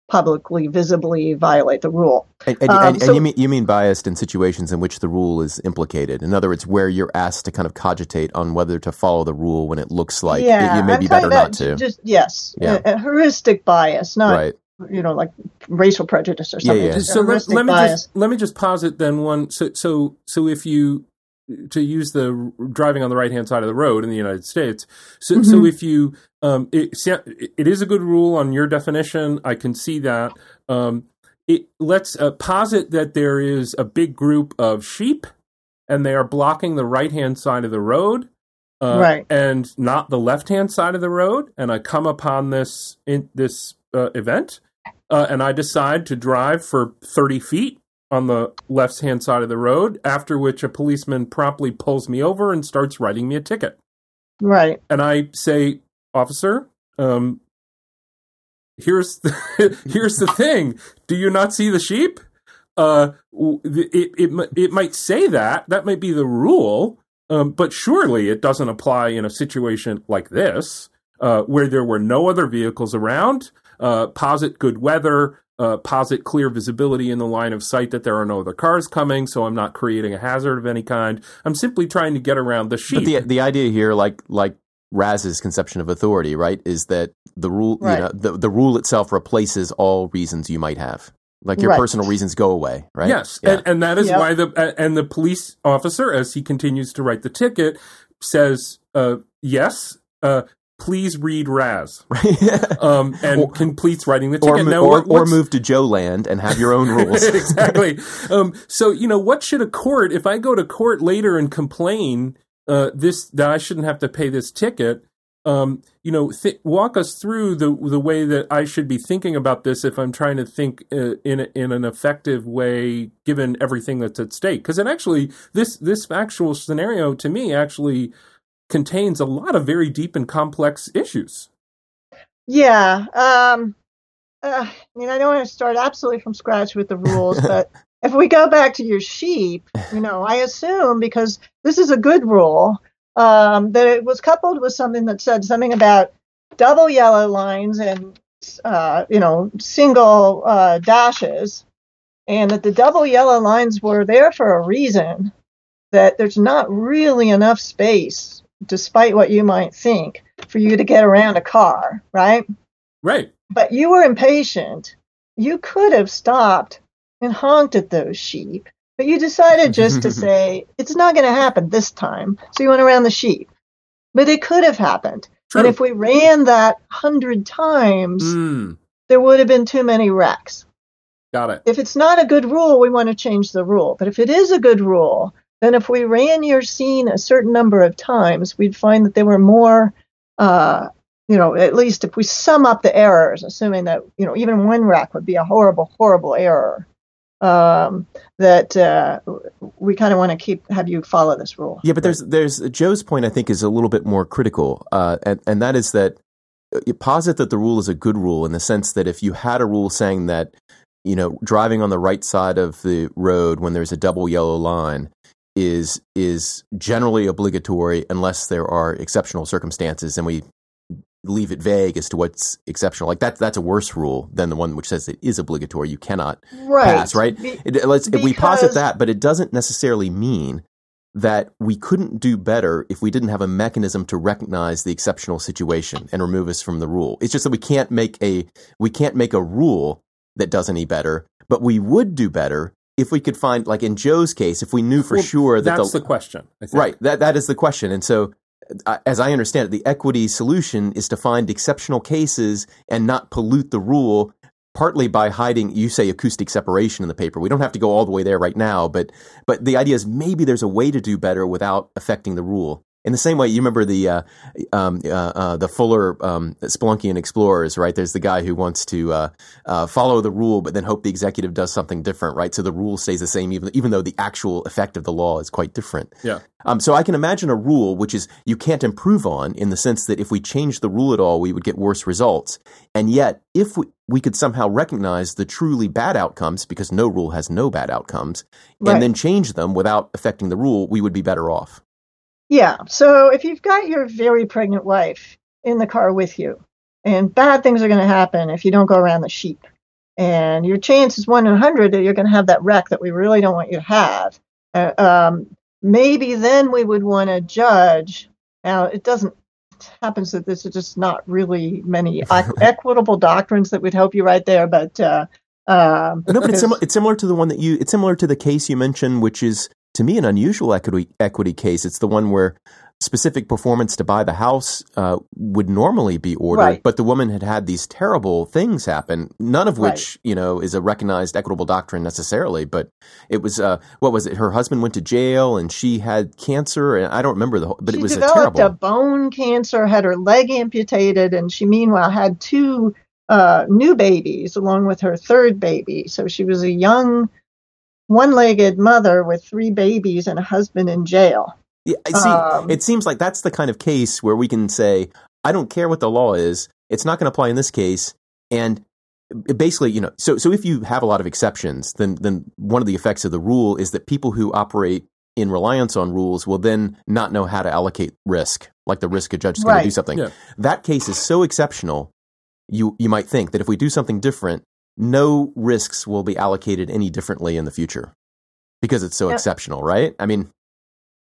Speaker 3: publicly visibly violate the rule.
Speaker 1: And, and,
Speaker 3: Um,
Speaker 1: and,
Speaker 3: so-
Speaker 1: and you mean you mean biased in situations in which the rule is implicated. In other words, where you're asked to kind of cogitate on whether to follow the rule when it looks like it, it may
Speaker 3: I'm
Speaker 1: be
Speaker 3: talking
Speaker 1: better not
Speaker 3: about
Speaker 1: to.
Speaker 3: Just yes,
Speaker 1: Yeah.
Speaker 3: a, a heuristic bias, not
Speaker 1: right.
Speaker 3: you know like racial prejudice or something.
Speaker 1: yeah.
Speaker 3: Just a
Speaker 2: so let, let me
Speaker 3: bias.
Speaker 2: just let me just posit then one so so so if you to use the driving on the right hand side of the road in the United States. So so
Speaker 3: Mhm.
Speaker 2: if you um it it is a good rule on your definition. I can see that. Um it, let's uh, posit that there is a big group of sheep and they are blocking the right hand side of the road uh,
Speaker 3: Right.
Speaker 2: and not the left hand side of the road. And i come upon this in this uh, event uh, and i decide to drive for 30 feet on the left hand side of the road after which a policeman promptly pulls me over and starts writing me a ticket
Speaker 3: Right.
Speaker 2: and I say, "Officer, um, here's the, here's the thing. Do you not see the sheep? Uh, it it it might say that that might be the rule, um, but surely it doesn't apply in a situation like this, uh, where there were no other vehicles around. Uh, posit good weather." Uh, posit clear visibility in the line of sight that there are no other cars coming, so I'm not creating a hazard of any kind. I'm simply trying to get around the sheep.
Speaker 1: But the the idea here, like like Raz's conception of authority, right, is that the rule,
Speaker 3: Right.
Speaker 1: you know, the the rule itself replaces all reasons you might have. Like your
Speaker 3: Right.
Speaker 1: personal reasons go away, right?
Speaker 2: Yes,
Speaker 1: Yeah.
Speaker 2: and, and that is
Speaker 3: Yep.
Speaker 2: why the and the police officer, as he continues to write the ticket, says, uh, "Yes, uh, please read Raz," um, and
Speaker 1: Or-
Speaker 2: completes writing the
Speaker 1: or
Speaker 2: ticket.
Speaker 1: mo-
Speaker 2: Now,
Speaker 1: or, or move to Joe Land and have your own rules.
Speaker 2: exactly. Um, so you know, what should a court? If I go to court later and complain uh, this that I shouldn't have to pay this ticket, um, you know, th- walk us through the the way that I should be thinking about this if I'm trying to think uh, in a, in an effective way, given everything that's at stake. Because it actually this this factual scenario to me actually contains a lot of very deep and complex issues.
Speaker 3: Yeah. Um, uh, I mean, I don't want to start absolutely from scratch with the rules, but if we go back to your sheep, you know, I assume because this is a good rule um, that it was coupled with something that said something about double yellow lines and uh, you know single uh, dashes, and that the double yellow lines were there for a reason. That there's not really enough space, despite what you might think, for you to get around a car, right?
Speaker 2: Right.
Speaker 3: But you were impatient. You could have stopped and honked at those sheep, but you decided just to say, it's not going to happen this time. So you went around the sheep. But it could have happened.
Speaker 2: True.
Speaker 3: And if we ran that hundred times,
Speaker 2: Mm,
Speaker 3: there would have been too many wrecks.
Speaker 2: got it.
Speaker 3: If it's not a good rule, we want to change the rule. But if it is a good rule, then if we ran your scene a certain number of times, we'd find that there were more, uh, you know, at least if we sum up the errors, assuming that, you know, even one wreck would be a horrible, horrible error, um, that uh, we kind of want to keep, have you follow this rule.
Speaker 1: Yeah, but there's there's Joe's point. I think is a little bit more critical, uh, and and that is that uh, you posit that the rule is a good rule in the sense that if you had a rule saying that you know driving on the right side of the road when there's a double yellow line is is generally obligatory unless there are exceptional circumstances, and we leave it vague as to what's exceptional. Like that that's a worse rule than the one which says it is obligatory. You cannot
Speaker 3: Right.
Speaker 1: pass, right?
Speaker 3: Be-
Speaker 1: It, let's if we posit
Speaker 3: Because-
Speaker 1: that, but it doesn't necessarily mean that we couldn't do better if we didn't have a mechanism to recognize the exceptional situation and remove us from the rule. It's just that we can't make a we can't make a rule that does any better, but we would do better if we could find like in Joe's case, if we knew for
Speaker 2: Well,
Speaker 1: sure that
Speaker 2: That's
Speaker 1: the,
Speaker 2: the question.
Speaker 1: Right that that is the question, and so. uh, As I understand it, the equity solution is to find exceptional cases and not pollute the rule partly by hiding you say acoustic separation in the paper we don't have to go all the way there right now but but the idea is maybe there's a way to do better without affecting the rule in the same way you remember the uh, um, uh, uh, the Fuller um, Speluncean Explorers right there's the guy who wants to uh, uh, follow the rule but then hope the executive does something different right so the rule stays the same even even though the actual effect of the law is quite different
Speaker 2: Yeah.
Speaker 1: um, so I can imagine a rule which is you can't improve on in the sense that if we changed the rule at all, we would get worse results. And yet, if we, we could somehow recognize the truly bad outcomes, because no rule has no bad outcomes,
Speaker 3: Right.
Speaker 1: and then change them without affecting the rule, we would be better off.
Speaker 3: Yeah. So if you've got your very pregnant wife in the car with you, and bad things are going to happen if you don't go around the sheep, and your chance is one in a hundred that you're going to have that wreck that we really don't want you to have. Uh, um, maybe then we would want to judge. Now it doesn't. It happens that there's just not really many equitable doctrines that would help you right there, but. Uh, um,
Speaker 1: No, but it's similar. It's similar to the one that you. It's similar to the case you mentioned, which is to me an unusual equity equity case. It's the one where specific performance to buy the house uh, would normally be ordered,
Speaker 3: Right.
Speaker 1: but the woman had had these terrible things happen, none of which,
Speaker 3: Right.
Speaker 1: you know, is a recognized equitable doctrine necessarily, but it was, uh, what was it? Her husband went to jail and she had cancer, and I don't remember the whole, but
Speaker 3: she
Speaker 1: it was a
Speaker 3: developed
Speaker 1: terrible.
Speaker 3: a bone cancer, had her leg amputated, and she meanwhile had two uh, new babies along with her third baby. So she was a young, one-legged mother with three babies and a husband in jail.
Speaker 1: Yeah, I see,
Speaker 3: Um,
Speaker 1: it seems like that's the kind of case where we can say, I don't care what the law is, it's not going to apply in this case, and basically, you know, so so if you have a lot of exceptions, then then one of the effects of the rule is that people who operate in reliance on rules will then not know how to allocate risk, like the risk a judge is going to do something.
Speaker 2: Yeah.
Speaker 1: That case is so exceptional, you you might think that if we do something different, no risks will be allocated any differently in the future because it's so
Speaker 3: Yep.
Speaker 1: exceptional, right? I mean,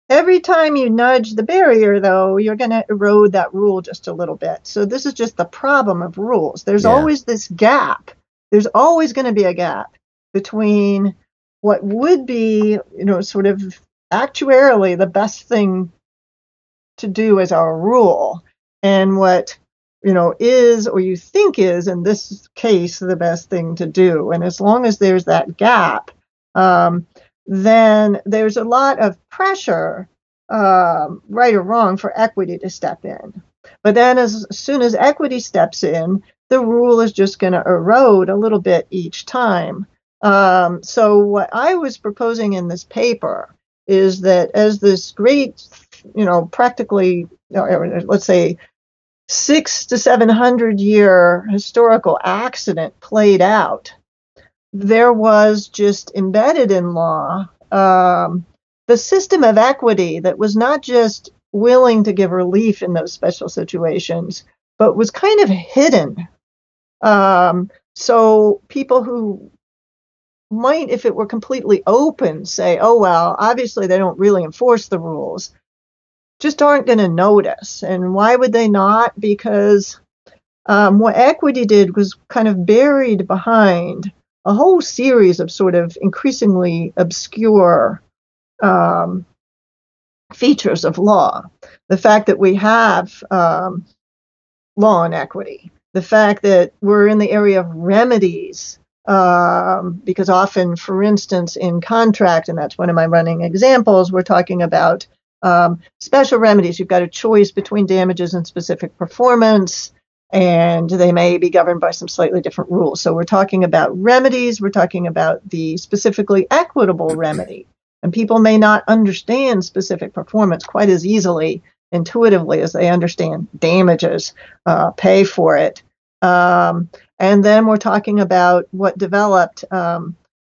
Speaker 3: Every time you nudge the barrier, though, you're going to erode that rule just a little bit. So this is just the problem of rules. There's
Speaker 1: Yeah.
Speaker 3: always this gap. There's always going to be a gap between what would be, you know, sort of actuarially the best thing to do as our rule and what you know is or you think is in this case the best thing to do and as long as there's that gap um, then there's a lot of pressure, um, right or wrong, for equity to step in. But then, as soon as equity steps in, the rule is just going to erode a little bit each time. Um, so, what I was proposing in this paper is that as this great, you know, practically, uh, let's say, six to seven hundred year historical accident played out, there was just embedded in law um, the system of equity that was not just willing to give relief in those special situations, but was kind of hidden. Um, so people who might, if it were completely open, say, oh, well, obviously they don't really enforce the rules, just aren't going to notice. And why would they not? Because um, what equity did was kind of buried behind a whole series of sort of increasingly obscure um, features of law. The fact that we have um, law and equity, the fact that we're in the area of remedies, um, because often, for instance, in contract, and that's one of my running examples, we're talking about um, special remedies. You've got a choice between damages and specific performance and they may be governed by some slightly different rules. So we're talking about remedies, we're talking about the specifically equitable remedy. And people may not understand specific performance quite as easily, intuitively, as they understand damages, uh, pay for it. Um, and then we're talking about what developed um,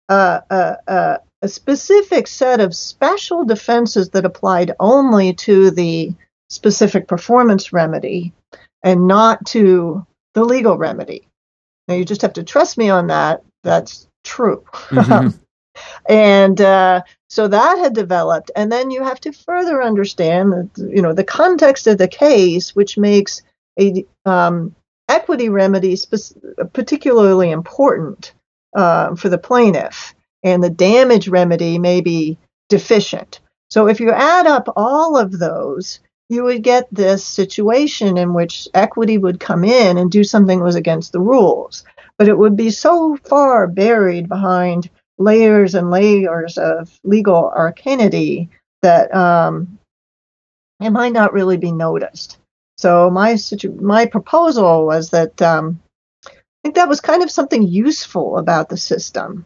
Speaker 3: uh, uh, uh, a specific set of special defenses that applied only to the specific performance remedy and not to the legal remedy. Now, you just have to trust me on that. That's true.
Speaker 1: Mhm.
Speaker 3: and uh, so that had developed. And then you have to further understand, you know, the context of the case, which makes a um, equity remedy spec- particularly important uh, for the plaintiff, and the damage remedy may be deficient. So if you add up all of those, you would get this situation in which equity would come in and do something that was against the rules. But it would be so far buried behind layers and layers of legal arcanity that um, it might not really be noticed. So my situ- my proposal was that um, I think that was kind of something useful about the system.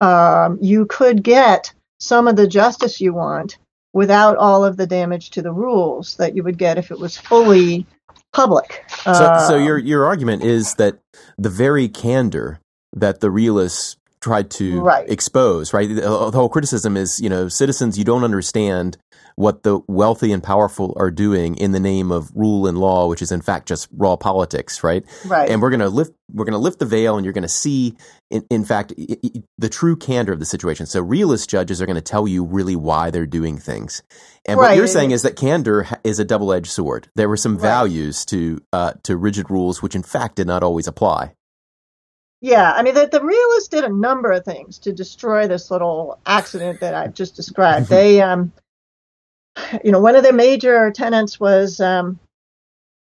Speaker 3: Um, you could get some of the justice you want without all of the damage to the rules that you would get if it was fully public.
Speaker 1: So, so
Speaker 3: Um,
Speaker 1: your your argument is that the very candor that the realists tried to
Speaker 3: Right.
Speaker 1: expose, right? The, the whole criticism is, you know, citizens, you don't understand what the wealthy and powerful are doing in the name of rule and law, which is in fact just raw politics, right?
Speaker 3: right.
Speaker 1: And we're going to lift we're going to lift the veil, and you're going to see, in, in fact, the true candor of the situation. So realist judges are going to tell you really why they're doing things. And what you're saying is that candor is a double edged sword. There were some
Speaker 3: Right.
Speaker 1: values to uh, to rigid rules, which in fact did not always apply.
Speaker 3: Yeah, I mean, the, the realists did a number of things to destroy this little accident that I've just described. they, um, you know, one of their major tenets was um,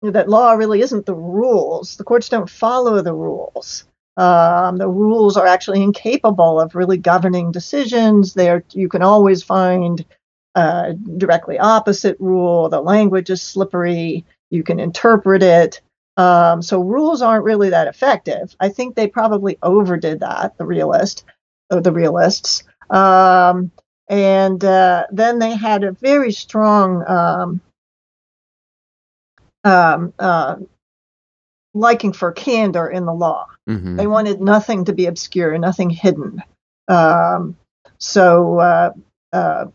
Speaker 3: that law really isn't the rules. The courts don't follow the rules. Um, the rules are actually incapable of really governing decisions. There, you can always find a directly opposite rule. The language is slippery. You can interpret it. Um, so rules aren't really that effective. I think they probably overdid that. The realist, uh, the realists, um, and uh, then they had a very strong um, um uh, liking for candor in the law. Mm-hmm. They wanted nothing to be obscure, nothing hidden. Um, so uh, uh,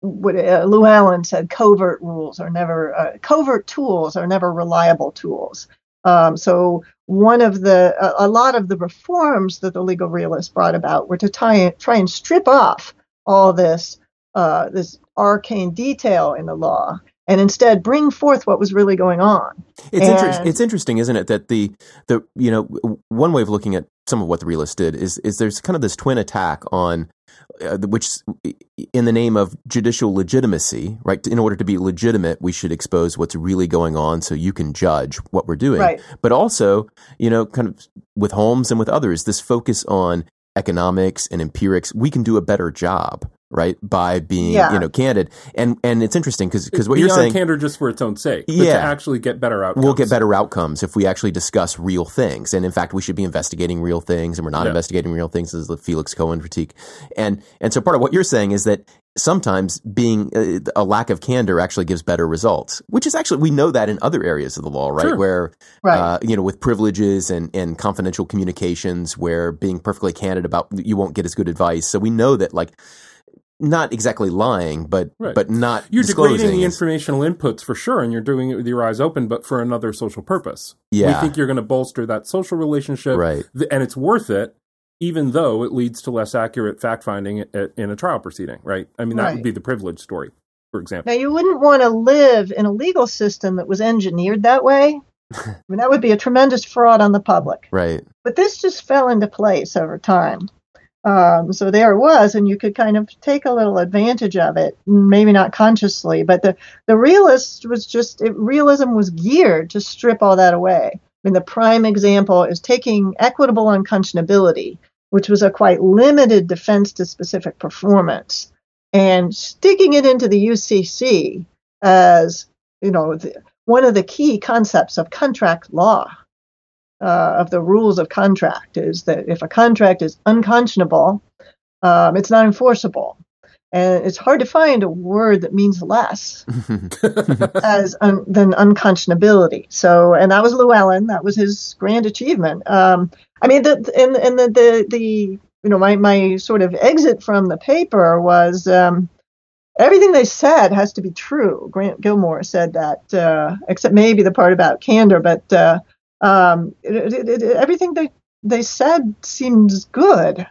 Speaker 3: what uh, Llewellyn said, covert rules are never uh, covert tools are never reliable tools. Um, so one of the a, a, lot of the reforms that the legal realists brought about were to try, try and strip off all this uh, this arcane detail in the law and instead bring forth what was really going on.
Speaker 1: It's inter- it's interesting, isn't it, that the the you know one way of looking at some of what the realists did is is there's kind of this twin attack on uh, which in the name of judicial legitimacy, right? In order to be legitimate, we should expose what's really going on so you can judge what we're doing.
Speaker 3: Right.
Speaker 1: But also, you know, kind of with Holmes and with others, this focus on economics and empirics, we can do a better job right by being yeah. you know candid. And and it's interesting because because what you're saying
Speaker 2: candor just for its own sake yeah to actually get better outcomes.
Speaker 1: We'll get better outcomes if we actually discuss real things. And in fact we should be investigating real things and we're not yeah. investigating real things. As the felix cohen critique. And and so part of what you're saying is that sometimes being uh, a lack of candor actually gives better results which is actually we know that in other areas of the law right
Speaker 2: sure.
Speaker 1: where
Speaker 3: right.
Speaker 1: Uh, you know with privileges and and confidential communications where being perfectly candid about you won't get as good advice so we know that like not exactly lying, but right. but not
Speaker 2: you're degrading the informational inputs for sure, and you're doing it with your eyes open, but for another social purpose.
Speaker 1: Yeah,
Speaker 2: we think you're going to bolster that social relationship,
Speaker 1: right?
Speaker 2: And it's worth it, even though it leads to less accurate fact finding in a trial proceeding, right? I mean, that right. would be the privilege story, for example.
Speaker 3: Now, you wouldn't want to live in a legal system that was engineered that way. I mean, that would be a tremendous fraud on the public,
Speaker 1: right?
Speaker 3: But this just fell into place over time. Um, so there it was, and you could kind of take a little advantage of it, maybe not consciously, but the, the realist was just, it, realism was geared to strip all that away. I mean, the prime example is taking equitable unconscionability, which was a quite limited defense to specific performance, and sticking it into the UCC as, you know, the, one of the key concepts of contract law uh, of the rules of contract is that if a contract is unconscionable, um, it's not enforceable. And it's hard to find a word that means less as un, than unconscionability. So, and that was Llewellyn. That was his grand achievement. Um, I mean, the, and, and the, the, the, you know, my, my sort of exit from the paper was um, everything they said has to be true. Grant Gilmore said that, uh, except maybe the part about candor, but uh, um, it, it, it, everything they they said seems good,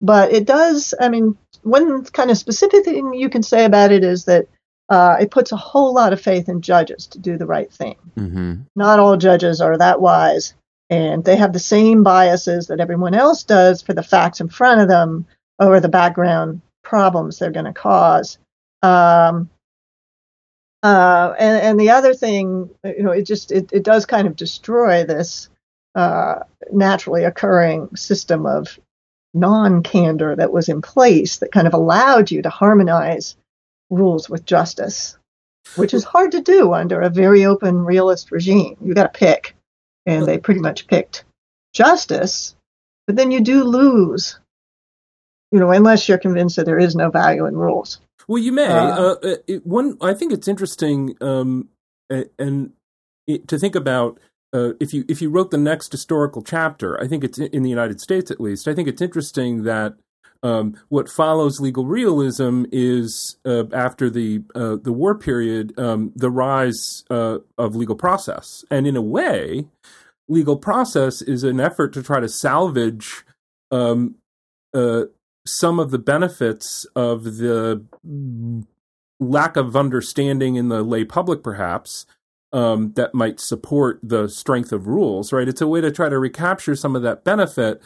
Speaker 3: but it does. I mean, one kind of specific thing you can say about it is that uh, it puts a whole lot of faith in judges to do the right thing.
Speaker 1: Mm-hmm.
Speaker 3: Not all judges are that wise, and they have the same biases that everyone else does for the facts in front of them or the background problems they're going to cause. Um, uh, and, and the other thing, you know, it just it, it does kind of destroy this uh, naturally occurring system of non-candor that was in place that kind of allowed you to harmonize rules with justice, which is hard to do under a very open realist regime. You got to pick, and they pretty much picked justice, but then you do lose, you know, unless you're convinced that there is no value in rules.
Speaker 2: Well, you may. Uh, uh, it, one, I think it's interesting, um, and it, to think about uh, if you if you wrote the next historical chapter. I think it's in the United States, at least. I think it's interesting that um, what follows legal realism is uh, after the uh, the war period, um, the rise of legal process, and in a way, legal process is an effort to try to salvage um, some of the benefits of the lack of understanding in the lay public, perhaps, um, that might support the strength of rules, right? It's a way to try to recapture some of that benefit.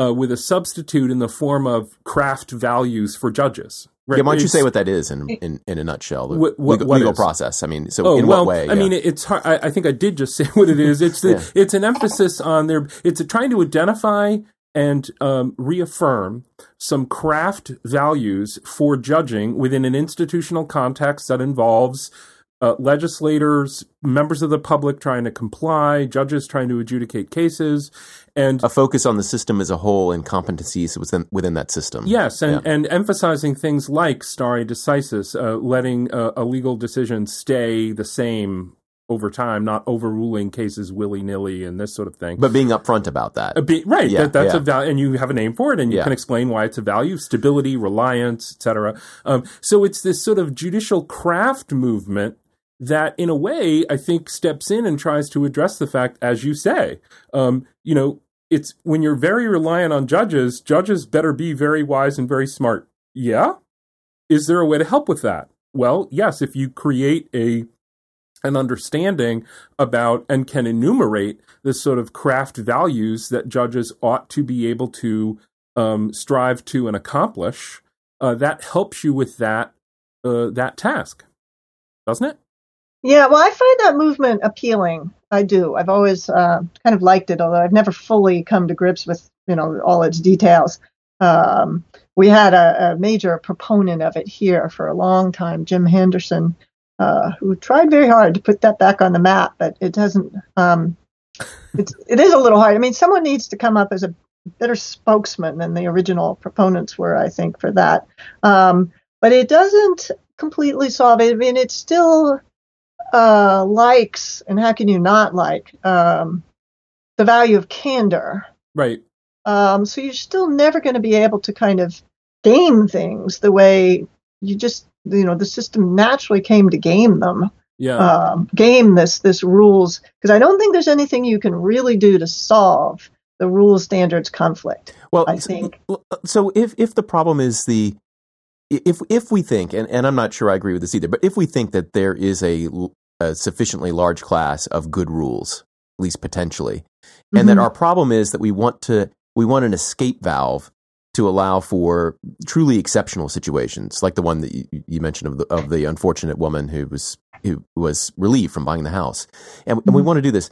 Speaker 2: uh, with a substitute in the form of craft values for judges. Right?
Speaker 1: Yeah, why don't you
Speaker 2: It's-
Speaker 1: say what that is in in, in a nutshell? The
Speaker 2: What- what-
Speaker 1: legal,
Speaker 2: what
Speaker 1: legal process. I mean, so
Speaker 2: Oh
Speaker 1: in
Speaker 2: well,
Speaker 1: what way?
Speaker 2: I
Speaker 1: yeah.
Speaker 2: mean, it's hard. I, I think I did just say what it is. It's the,
Speaker 1: Yeah.
Speaker 2: it's an emphasis on their. It's a, trying to identify and um, reaffirm some craft values for judging within an institutional context that involves uh, legislators, members of the public trying to comply, judges trying to adjudicate cases, and
Speaker 1: a focus on the system as a whole and competencies within within that system.
Speaker 2: Yes, and, and emphasizing things like stare decisis, uh, letting uh, a legal decision stay the same over time, not overruling cases willy nilly and this sort of thing.
Speaker 1: but being upfront about that.
Speaker 2: Uh, be, right,
Speaker 1: Yeah,
Speaker 2: that, that's
Speaker 1: yeah.
Speaker 2: a value, and you have a name for it, and you
Speaker 1: Yeah.
Speaker 2: can explain why it's a value: stability, reliance, etc. Um, so it's this sort of judicial craft movement that, in a way, I think steps in and tries to address the fact, as you say, um, you know, it's when you're very reliant on judges, judges better be very wise and very smart. Yeah, is there a way to help with that? Well, yes, if you create a an understanding about and can enumerate the sort of craft values that judges ought to be able to um, strive to and accomplish, uh, that helps you with that uh, that task, doesn't it?
Speaker 3: Yeah, well, I find that movement appealing. I do. I've always uh, kind of liked it, although I've never fully come to grips with you know all its details. Um, we had a, a major proponent of it here for a long time, Jim Henderson, uh, who tried very hard to put that back on the map, but it doesn't. Um, it's it is a little hard. I mean, someone needs to come up as a better spokesman than the original proponents were, I think, for that. Um, but it doesn't completely solve it. I mean, it's still uh, likes, and how can you not like um, the value of candor?
Speaker 2: Right.
Speaker 3: Um, so you're still never going to be able to kind of game things the way you just, you know, the system naturally came to game them,
Speaker 2: Yeah.
Speaker 3: um, game this this rules because I don't think there's anything you can really do to solve the rules standards conflict.
Speaker 1: Well,
Speaker 3: I think.
Speaker 1: so. If if the problem is the if if we think, and, and I'm not sure I agree with this either, but if we think that there is a, a sufficiently large class of good rules, at least potentially, and that
Speaker 3: Mhm.
Speaker 1: our problem is that we want to we want an escape valve to allow for truly exceptional situations, like the one that you, you mentioned of the of the unfortunate woman who was who was relieved from buying the house, and, and we
Speaker 3: Mhm.
Speaker 1: want to do this.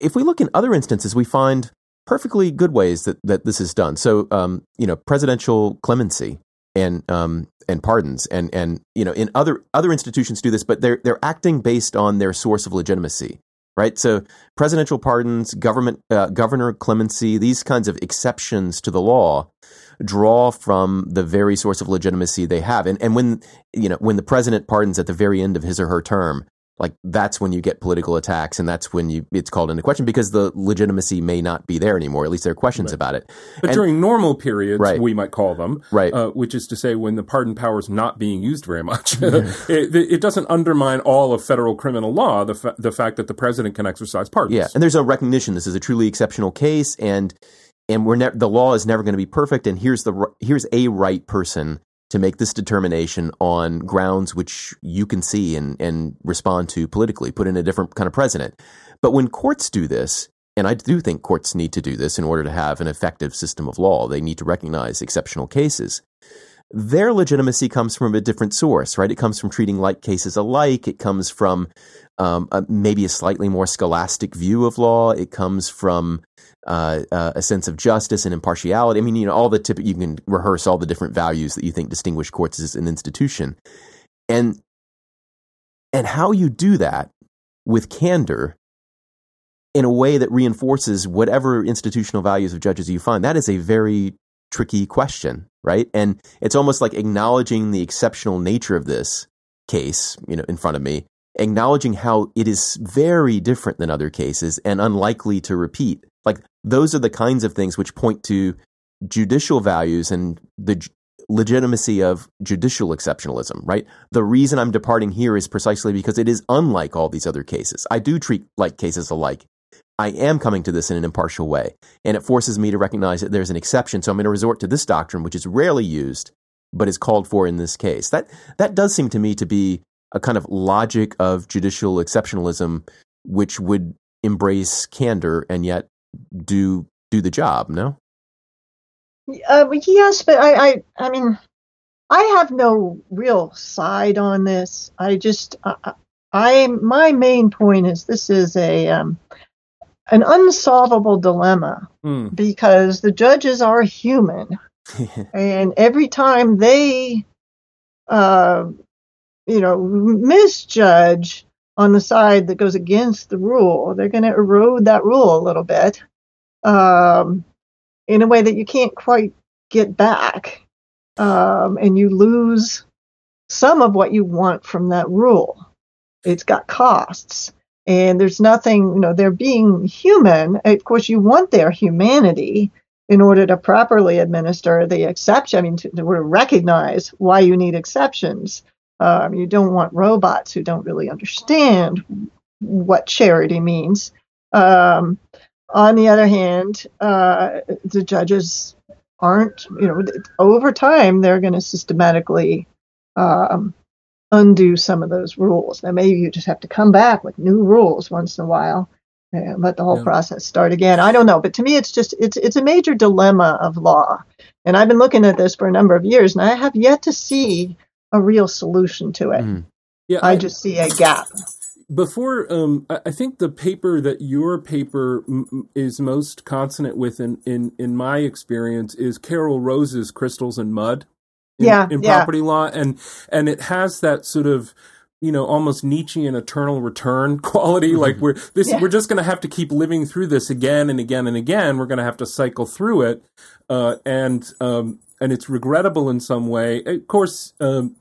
Speaker 1: If we look in other instances, we find perfectly good ways that, that this is done. So, um, you know, presidential clemency and um, and pardons, and and you know, in other other institutions do this, but they're they're acting based on their source of legitimacy, right? So, presidential pardons, government uh, governor clemency, these kinds of exceptions to the law draw from the very source of legitimacy they have, and and when you know when the president pardons at the very end of his or her term. Like that's when you get political attacks, and that's when you it's called into question because the legitimacy may not be there anymore. At least there are questions
Speaker 2: Right.
Speaker 1: about it.
Speaker 2: but
Speaker 1: and-
Speaker 2: during normal periods,
Speaker 1: Right.
Speaker 2: we might call them,
Speaker 1: Right.
Speaker 2: uh, which is to say when the pardon power is not being used very much. it, it doesn't undermine all of federal criminal law, the, fa- the fact that the president can exercise pardons.
Speaker 1: Yeah, and there's a recognition this is a truly exceptional case, and and we're ne- the law is never going to be perfect. And here's the here's a right person to make this determination on grounds which you can see and and respond to politically. Put in a different kind of precedent. But when courts do this, and I do think courts need to do this in order to have an effective system of law, they need to recognize exceptional cases. Their legitimacy comes from a different source, right? It comes from treating like cases alike. It comes from um, a, maybe a slightly more scholastic view of law. It comes from uh, uh, a sense of justice and impartiality. I mean, you know, all the tip you can rehearse all the different values that you think distinguish courts as an institution, and and how you do that with candor in a way that reinforces whatever institutional values of judges you find. That is a very tricky question, right? And it's almost like acknowledging the exceptional nature of this case, you know, in front of me, acknowledging how it is very different than other cases and unlikely to repeat. Like those are the kinds of things which point to judicial values and the legitimacy of judicial exceptionalism, right? The reason I'm departing here is precisely because it is unlike all these other cases. I do treat like cases alike. I am coming to this in an impartial way, and it forces me to recognize that there's an exception. So I'm going to resort to this doctrine, which is rarely used, but is called for in this case. That that does seem to me to be a kind of logic of judicial exceptionalism, which would embrace candor and yet do do the job. No,
Speaker 3: Uh, yes, but I, I, I mean, I have no real side on this. I just, I, I my main point is this is a um, an unsolvable dilemma
Speaker 2: Hmm.
Speaker 3: because the judges are human, and every time they, uh, you know, misjudge on the side that goes against the rule, they're going to erode that rule a little bit, um, in a way that you can't quite get back, um, and you lose some of what you want from that rule. It's got costs. And there's nothing, you know, they're being human. Of course, you want their humanity in order to properly administer the exception, I mean, to, to recognize why you need exceptions. Um, you don't want robots who don't really understand what charity means. Um, on the other hand, uh, the judges aren't, you know, over time, they're going to systematically um, undo some of those rules. Now, maybe you just have to come back with new rules once in a while and let the whole
Speaker 2: Yeah.
Speaker 3: process start again. I don't know, but to me, it's just it's it's a major dilemma of law, and I've been looking at this for a number of years, and I have yet to see a real solution to it.
Speaker 1: Mhm.
Speaker 2: Yeah,
Speaker 3: I just see a gap.
Speaker 2: before um, I I think the paper that your paper m- m- is most consonant with in, in, in my experience is Carol Rose's Crystals and Mud in,
Speaker 3: Yeah,
Speaker 2: in
Speaker 3: yeah.
Speaker 2: property law and and it has that sort of you know almost Nietzschean eternal return quality like we're this
Speaker 3: Yeah.
Speaker 2: we're just going to have to keep living through this again and again and again we're going to have to cycle through it uh, and um, and it's regrettable in some way of course um,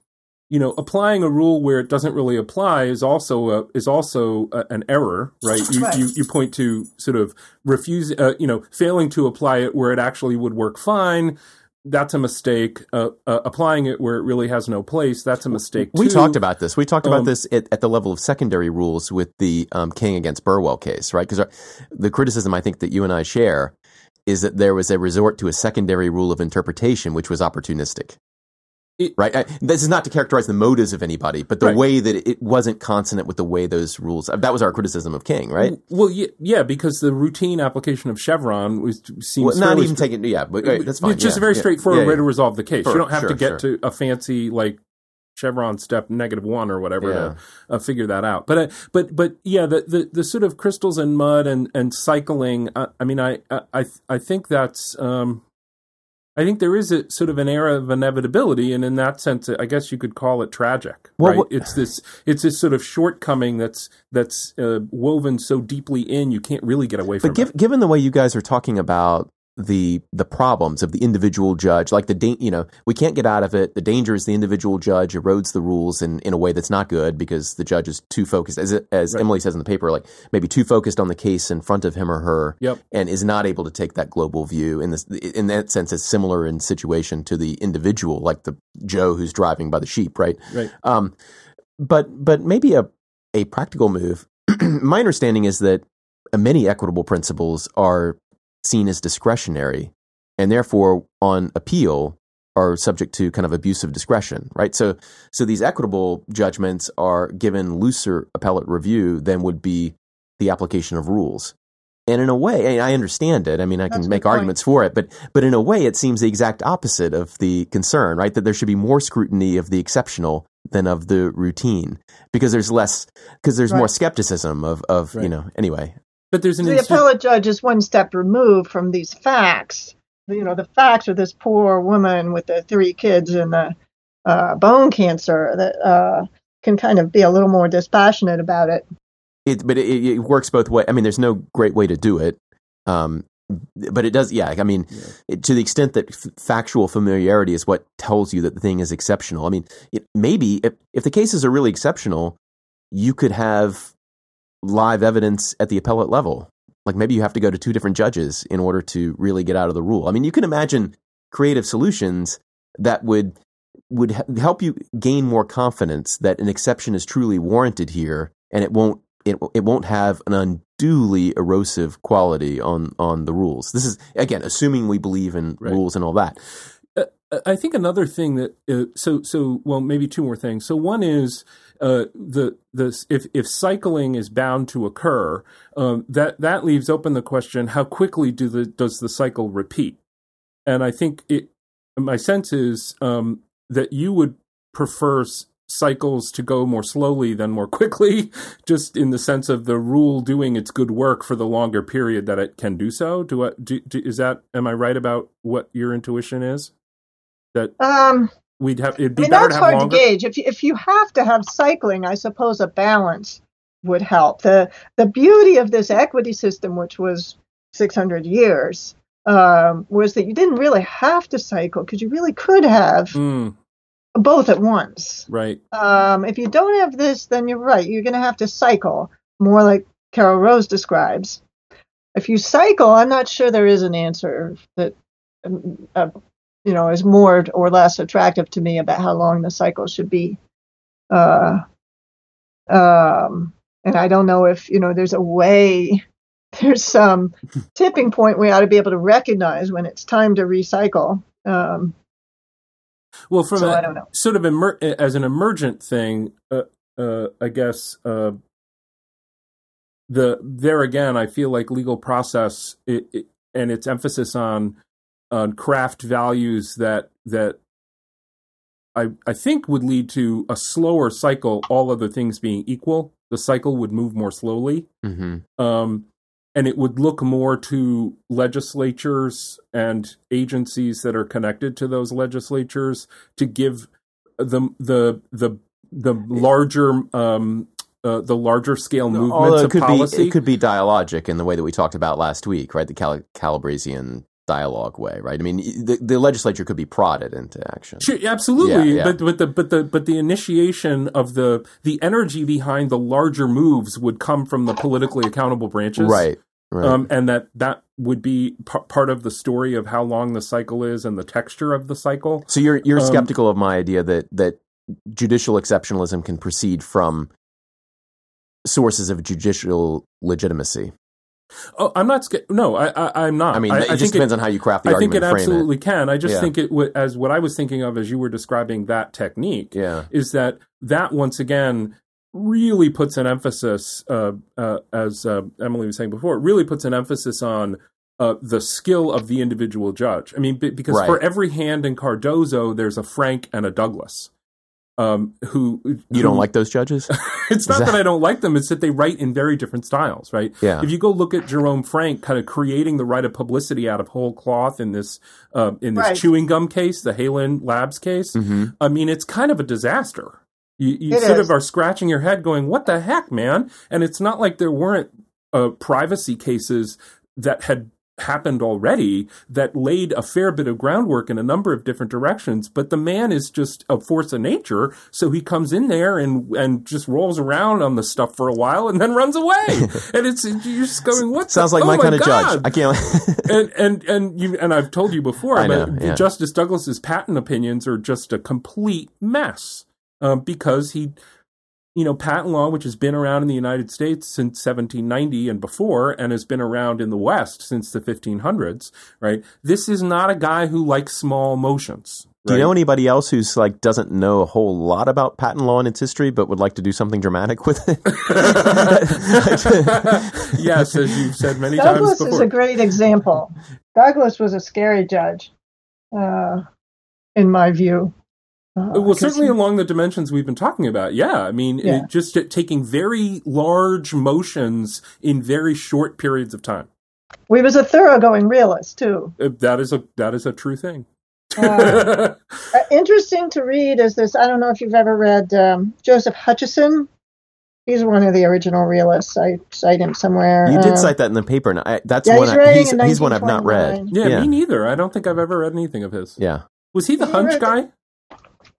Speaker 2: you know, applying a rule where it doesn't really apply is also a, is also a, an error, right? You,
Speaker 3: Right.
Speaker 2: you you point to sort of refuse, uh, you know, failing to apply it where it actually would work fine. That's a mistake. Uh, uh, applying it where it really has no place. That's a mistake.
Speaker 1: We
Speaker 2: too.
Speaker 1: talked about this. We talked about
Speaker 2: Um,
Speaker 1: this at, at the level of secondary rules with the um, King against Burwell case, right? Because the criticism I think that you and I share is that there was a resort to a secondary rule of interpretation, which was opportunistic.
Speaker 2: It-
Speaker 1: right. I, this is not to characterize the motives of anybody, but the
Speaker 2: Right.
Speaker 1: way that it wasn't consonant with the way those rules. That was our criticism of King, right?
Speaker 2: Well, yeah, yeah, because the routine application of Chevron was seems
Speaker 1: Well, not even taking. Yeah, but right, that's fine.
Speaker 2: It's just
Speaker 1: yeah,
Speaker 2: a very
Speaker 1: yeah,
Speaker 2: straightforward way to resolve the case.
Speaker 1: Sure,
Speaker 2: you don't have
Speaker 1: sure,
Speaker 2: to get
Speaker 1: sure.
Speaker 2: to a fancy like Chevron step negative one or whatever to uh, figure that out. But uh, but but yeah, the, the the sort of crystals and mud and and cycling. Uh, I mean, I I I I think that's. Um, I think there is a sort of an era of inevitability, and in that sense, I guess you could call it tragic.
Speaker 1: Well,
Speaker 2: right? it's this it's this sort of shortcoming that's that's uh, woven so deeply in you can't really get away from
Speaker 1: But giv
Speaker 2: it.
Speaker 1: given the way you guys are talking about the the problems of the individual judge, like the da- you know we can't get out of it. The danger is the individual judge erodes the rules in, in a way that's not good because the judge is too focused, as as
Speaker 2: Right.
Speaker 1: Emily says in the paper, like maybe too focused on the case in front of him or her,
Speaker 2: Yep.
Speaker 1: and is not able to take that global view. In this, in that sense, it's similar in situation to the individual, like the Joe who's driving by the sheep, right?
Speaker 2: Right.
Speaker 1: Um, but but maybe a a practical move. My understanding is that many equitable principles are seen as discretionary, and therefore on appeal are subject to kind of abuse of discretion, right? So so these equitable judgments are given looser appellate review than would be the application of rules. And in a way, I understand it. I mean, I
Speaker 3: That's
Speaker 1: can make arguments for it, but but in a way, it seems the exact opposite of the concern, right? That there should be more scrutiny of the exceptional than of the routine, because there's less, because there's more skepticism of of you know. Anyway,
Speaker 2: But there's an
Speaker 3: the
Speaker 2: instant-
Speaker 3: appellate judge is one step removed from these facts. You know, the facts of this poor woman with the three kids and the uh, bone cancer that uh, can kind of be a little more dispassionate about it.
Speaker 1: it but it, it works both ways. I mean, there's no great way to do it. Um, but it does, yeah. I mean,
Speaker 2: Yeah.
Speaker 1: it, to the extent that f- factual familiarity is what tells you that the thing is exceptional. I mean, it, maybe if, if the cases are really exceptional, you could have live evidence at the appellate level. Like maybe you have to go to two different judges in order to really get out of the rule. I mean, you can imagine creative solutions that would would help you gain more confidence that an exception is truly warranted here, and it won't it, it won't have an unduly erosive quality on on the rules. This is again assuming we believe in
Speaker 2: Right.
Speaker 1: rules and all that.
Speaker 2: I think another thing that uh, so so well maybe two more things. So one is uh, the the if if cycling is bound to occur, um, that that leaves open the question: How quickly do the does the cycle repeat? and I think it. My sense is um, that you would prefer cycles to go more slowly than more quickly, just in the sense of the rule doing its good work for the longer period that it can do so. Do I? Do, do, is that? Am I right about what your intuition is? That
Speaker 3: Um,
Speaker 2: we'd have. It'd
Speaker 3: I
Speaker 2: be
Speaker 3: mean,
Speaker 2: better
Speaker 3: that's
Speaker 2: to have
Speaker 3: hard
Speaker 2: longer.
Speaker 3: to gauge. If you, if you have to have cycling, I suppose a balance would help. the The beauty of this equity system, which was 600 years, um, was that you didn't really have to cycle because you really could have
Speaker 2: Mm,
Speaker 3: both at once.
Speaker 2: right.
Speaker 3: Um, if you don't have this, then you're right. You're going to have to cycle more like Carol Rose describes. If you cycle, I'm not sure there is an answer that um, uh, you know is more or less attractive to me about how long the cycle should be. Uh, um, and I don't know if you know there's a way. There's some tipping point we ought to be able to recognize when it's time to recycle. Um,
Speaker 2: Well, from
Speaker 3: so
Speaker 2: a,
Speaker 3: I don't know.
Speaker 2: sort of emer- as an emergent thing, uh, uh, I guess uh, the there again, I feel like legal process it, it, and its emphasis on on craft values that that I I think would lead to a slower cycle. All other things being equal, the cycle would move more slowly
Speaker 1: hmm
Speaker 2: um, and it would look more to legislatures and agencies that are connected to those legislatures to give the the the the larger um, uh, the larger scale movements
Speaker 1: Although it
Speaker 2: of
Speaker 1: could
Speaker 2: policy.
Speaker 1: be it could be dialogic in the way that we talked about last week, right? The Cal- Calabresian dialogue way, right? I mean, the, the legislature could be prodded into action.
Speaker 2: Sure, absolutely,
Speaker 1: Yeah, yeah.
Speaker 2: but but the but the but the initiation of the the energy behind the larger moves would come from the politically accountable branches,
Speaker 1: Right. Right.
Speaker 2: Um, and that that would be p- part of the story of how long the cycle is and the texture of the cycle.
Speaker 1: so you're you're
Speaker 2: um,
Speaker 1: skeptical of my idea that that judicial exceptionalism can proceed from sources of judicial legitimacy.
Speaker 2: Oh, I'm not scared. No, I, I, I'm not.
Speaker 1: I mean,
Speaker 2: I,
Speaker 1: it
Speaker 2: I
Speaker 1: just
Speaker 2: think
Speaker 1: depends
Speaker 2: it,
Speaker 1: on how you craft the argument.
Speaker 2: I think it absolutely can. I just
Speaker 1: Yeah.
Speaker 2: think it w- as what I was thinking of as you were describing that technique.
Speaker 1: Yeah.
Speaker 2: is that that once again really puts an emphasis, uh, uh, as uh, Emily was saying before, really puts an emphasis on uh, the skill of the individual judge. I mean, be- because
Speaker 1: Right.
Speaker 2: for every hand in Cardozo, there's a Frank and a Douglas. Um, who
Speaker 1: You don't like those judges?
Speaker 2: it's not
Speaker 1: that-
Speaker 2: that I don't like them; it's that they write in very different styles, right?
Speaker 1: Yeah.
Speaker 2: If you go look at Jerome Frank, kind of creating the right of publicity out of whole cloth in this uh, in this
Speaker 3: Right.
Speaker 2: chewing gum case, the Haelan Labs case,
Speaker 1: hmm
Speaker 2: I mean, it's kind of a disaster. You, you sort
Speaker 3: is.
Speaker 2: of are scratching your head, going, "What the heck, man?" And it's not like there weren't uh, privacy cases that had happened already that laid a fair bit of groundwork in a number of different directions. But the man is just a force of nature, so he comes in there and and just rolls around on the stuff for a while and then runs away. and it's you're just going, "What?"
Speaker 1: Sounds
Speaker 2: the-
Speaker 1: like
Speaker 2: oh
Speaker 1: my kind of judge. I can't.
Speaker 2: and and and you and I've told you before,
Speaker 1: I
Speaker 2: but
Speaker 1: know, yeah.
Speaker 2: Justice Douglas's patent opinions are just a complete mess um, because he, you know, patent law, which has been around in the United States since 1790 and before, and has been around in the West since the 1500s. Right, this is not a guy who likes small motions.
Speaker 1: Do you know anybody else who's like doesn't know a whole lot about patent law and its history, but would like to do something dramatic with it?
Speaker 2: yes, as you've said many times
Speaker 3: Douglas is a great example. Douglas was a scary judge, uh, in my view. Uh,
Speaker 2: Well,
Speaker 3: 'cause
Speaker 2: certainly
Speaker 3: he-
Speaker 2: along the dimensions we've been talking about. Yeah, I mean,
Speaker 3: Yeah.
Speaker 2: It just it, taking very large motions in very short periods of time.
Speaker 3: he was a thoroughgoing realist too.
Speaker 2: Uh, That is a that is a true thing.
Speaker 3: Uh, uh, interesting to read is this. I don't know if you've ever read um, Joseph Hutcheson. He's one of the original realists. I cite him somewhere.
Speaker 1: you
Speaker 3: Uh,
Speaker 1: did cite that in the paper, and I, that's
Speaker 3: yeah,
Speaker 1: one.
Speaker 3: he's
Speaker 1: I, he's, he's one I've not read.
Speaker 2: yeah,
Speaker 1: yeah,
Speaker 2: me neither. I don't think I've ever read anything of his.
Speaker 1: yeah.
Speaker 2: Was he the
Speaker 3: You
Speaker 2: hunch
Speaker 3: read-
Speaker 2: guy?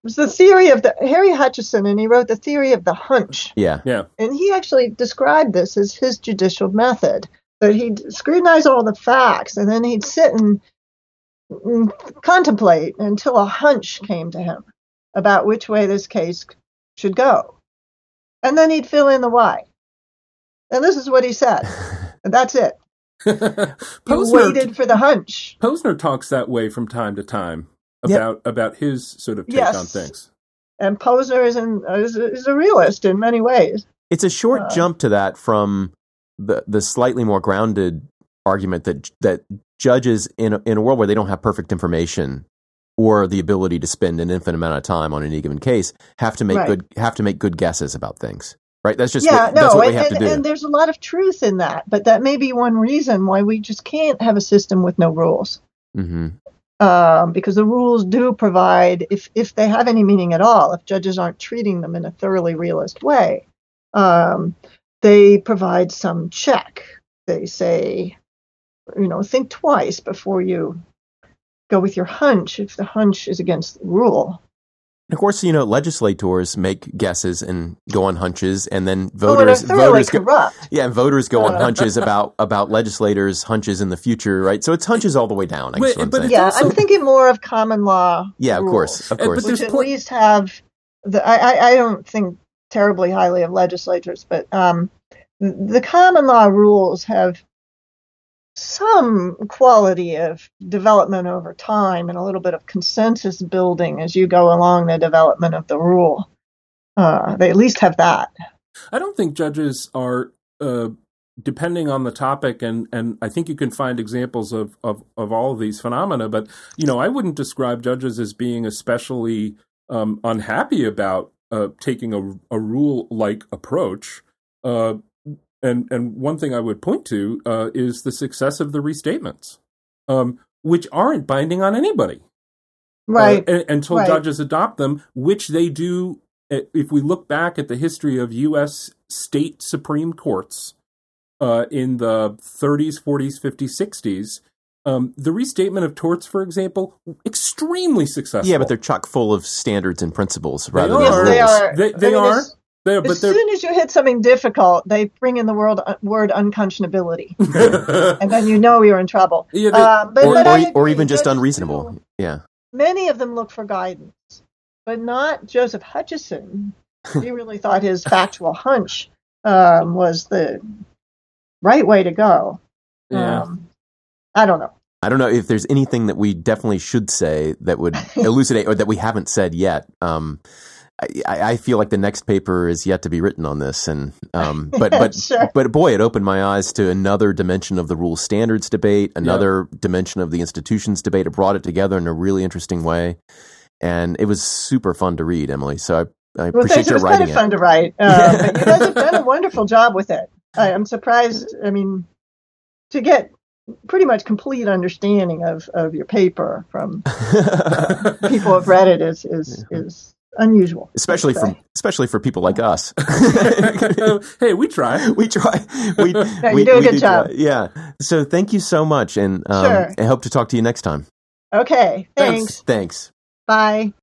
Speaker 3: It was the theory of the Harry Hutcheson, and he wrote the theory of the hunch.
Speaker 1: yeah.
Speaker 2: Yeah.
Speaker 3: And he actually described this as his judicial method. That he'd scrutinize all the facts and then he'd sit and, and contemplate until a hunch came to him about which way this case should go. And then he'd fill in the why. And this is what he said. And that's it. He
Speaker 2: Posner,
Speaker 3: waited for the hunch.
Speaker 2: Posner talks that way from time to time
Speaker 1: Yep.
Speaker 2: about about his sort of take
Speaker 3: Yes.
Speaker 2: on things.
Speaker 3: And Posner is, an, is, a, is a realist in many ways.
Speaker 1: It's a short
Speaker 3: Uh,
Speaker 1: jump to that from the the slightly more grounded argument that that judges in a, in a world where they don't have perfect information or the ability to spend an infinite amount of time on any given case have to make
Speaker 3: Right.
Speaker 1: good have to make good guesses about things. Right? That's just
Speaker 3: yeah,
Speaker 1: what,
Speaker 3: no,
Speaker 1: that's what
Speaker 3: and,
Speaker 1: we have
Speaker 3: and,
Speaker 1: to do.
Speaker 3: and there's a lot of truth in that, but that may be one reason why we just can't have a system with no rules.
Speaker 1: hmm
Speaker 3: um, because the rules do provide, if if they have any meaning at all, if judges aren't treating them in a thoroughly realist way, um, they provide some check. They say, you know, think twice before you go with your hunch if the hunch is against the rule.
Speaker 1: And of course, you know, legislators make guesses and go on hunches, and then
Speaker 3: Oh,
Speaker 1: voters
Speaker 3: thoroughly
Speaker 1: voters go,
Speaker 3: corrupt.
Speaker 1: yeah, and voters go on hunches about about legislators' hunches in the future, right? So it's hunches all the way down. I guess
Speaker 2: Wait,
Speaker 1: what I'm
Speaker 2: but
Speaker 3: Yeah,
Speaker 2: also-
Speaker 3: I'm thinking more of common law.
Speaker 1: yeah, of
Speaker 3: rules,
Speaker 1: course, of course.
Speaker 2: there's
Speaker 3: which at
Speaker 2: point-
Speaker 3: least have the. I, I, I don't think terribly highly of legislators, but um, the common law rules have some quality of development over time and a little bit of consensus building as you go along the development of the rule. Uh, they at least have that.
Speaker 2: I don't think judges are uh, depending on the topic, and and I think you can find examples of of of all of these phenomena. But you know, I wouldn't describe judges as being especially um, unhappy about uh, taking a a rule like approach. Uh, and and one thing I would point to uh, is the success of the restatements, um, which aren't binding on anybody
Speaker 3: Right.
Speaker 2: uh, a- until
Speaker 3: right.
Speaker 2: judges adopt them, which they do. uh, If we look back at the history of U.S. state supreme courts uh, in the 30s, 40s, 50s, 60s, um, the restatement of torts, for example, extremely successful.
Speaker 1: Yeah, but they're chock full of standards and principles
Speaker 2: They
Speaker 1: rather
Speaker 2: are.
Speaker 1: than
Speaker 3: yes,
Speaker 1: rules.
Speaker 3: they are.
Speaker 2: They- they
Speaker 3: I mean,
Speaker 2: are,
Speaker 3: as-
Speaker 2: They're- but
Speaker 3: As
Speaker 2: they're.
Speaker 3: soon as you hit something difficult, they bring in the word, word unconscionability, and then you know you're in trouble.
Speaker 2: Yeah, they-
Speaker 3: Uh, but,
Speaker 1: or,
Speaker 3: but
Speaker 1: or,
Speaker 3: I
Speaker 1: or even just
Speaker 3: judges
Speaker 1: unreasonable.
Speaker 3: do-
Speaker 1: Yeah.
Speaker 3: Many of them look for guidance, but not Joseph Hutcheson. he really thought his factual hunch um, was the right way to go.
Speaker 2: Yeah.
Speaker 3: Um, I don't know.
Speaker 1: I don't know if there's anything that we definitely should say that would elucidate or that we haven't said yet. Um, I, I feel like the next paper is yet to be written on this, and um, but but
Speaker 3: Sure.
Speaker 1: but boy, it opened my eyes to another dimension of the rule standards debate, another dimension of the institutions debate. It brought it together in a really interesting way, and it was super fun to read, Emily. So I, I
Speaker 3: Well,
Speaker 1: appreciate
Speaker 3: thanks. It
Speaker 1: your
Speaker 3: was kind of
Speaker 1: it.
Speaker 3: fun to write. Uh, but you guys have done a wonderful job with it. I, I'm surprised. I mean, to get pretty much complete understanding of, of your paper from people who've read it is is is unusual.
Speaker 1: especially for especially for people like us.
Speaker 2: hey, we try.
Speaker 1: we try. We,
Speaker 3: you
Speaker 1: we
Speaker 3: do a good job.
Speaker 1: try. Yeah. So thank you so much, and um,
Speaker 3: Sure.
Speaker 1: I hope to talk to you next time.
Speaker 3: Okay. Thanks.
Speaker 1: Thanks.
Speaker 3: Bye.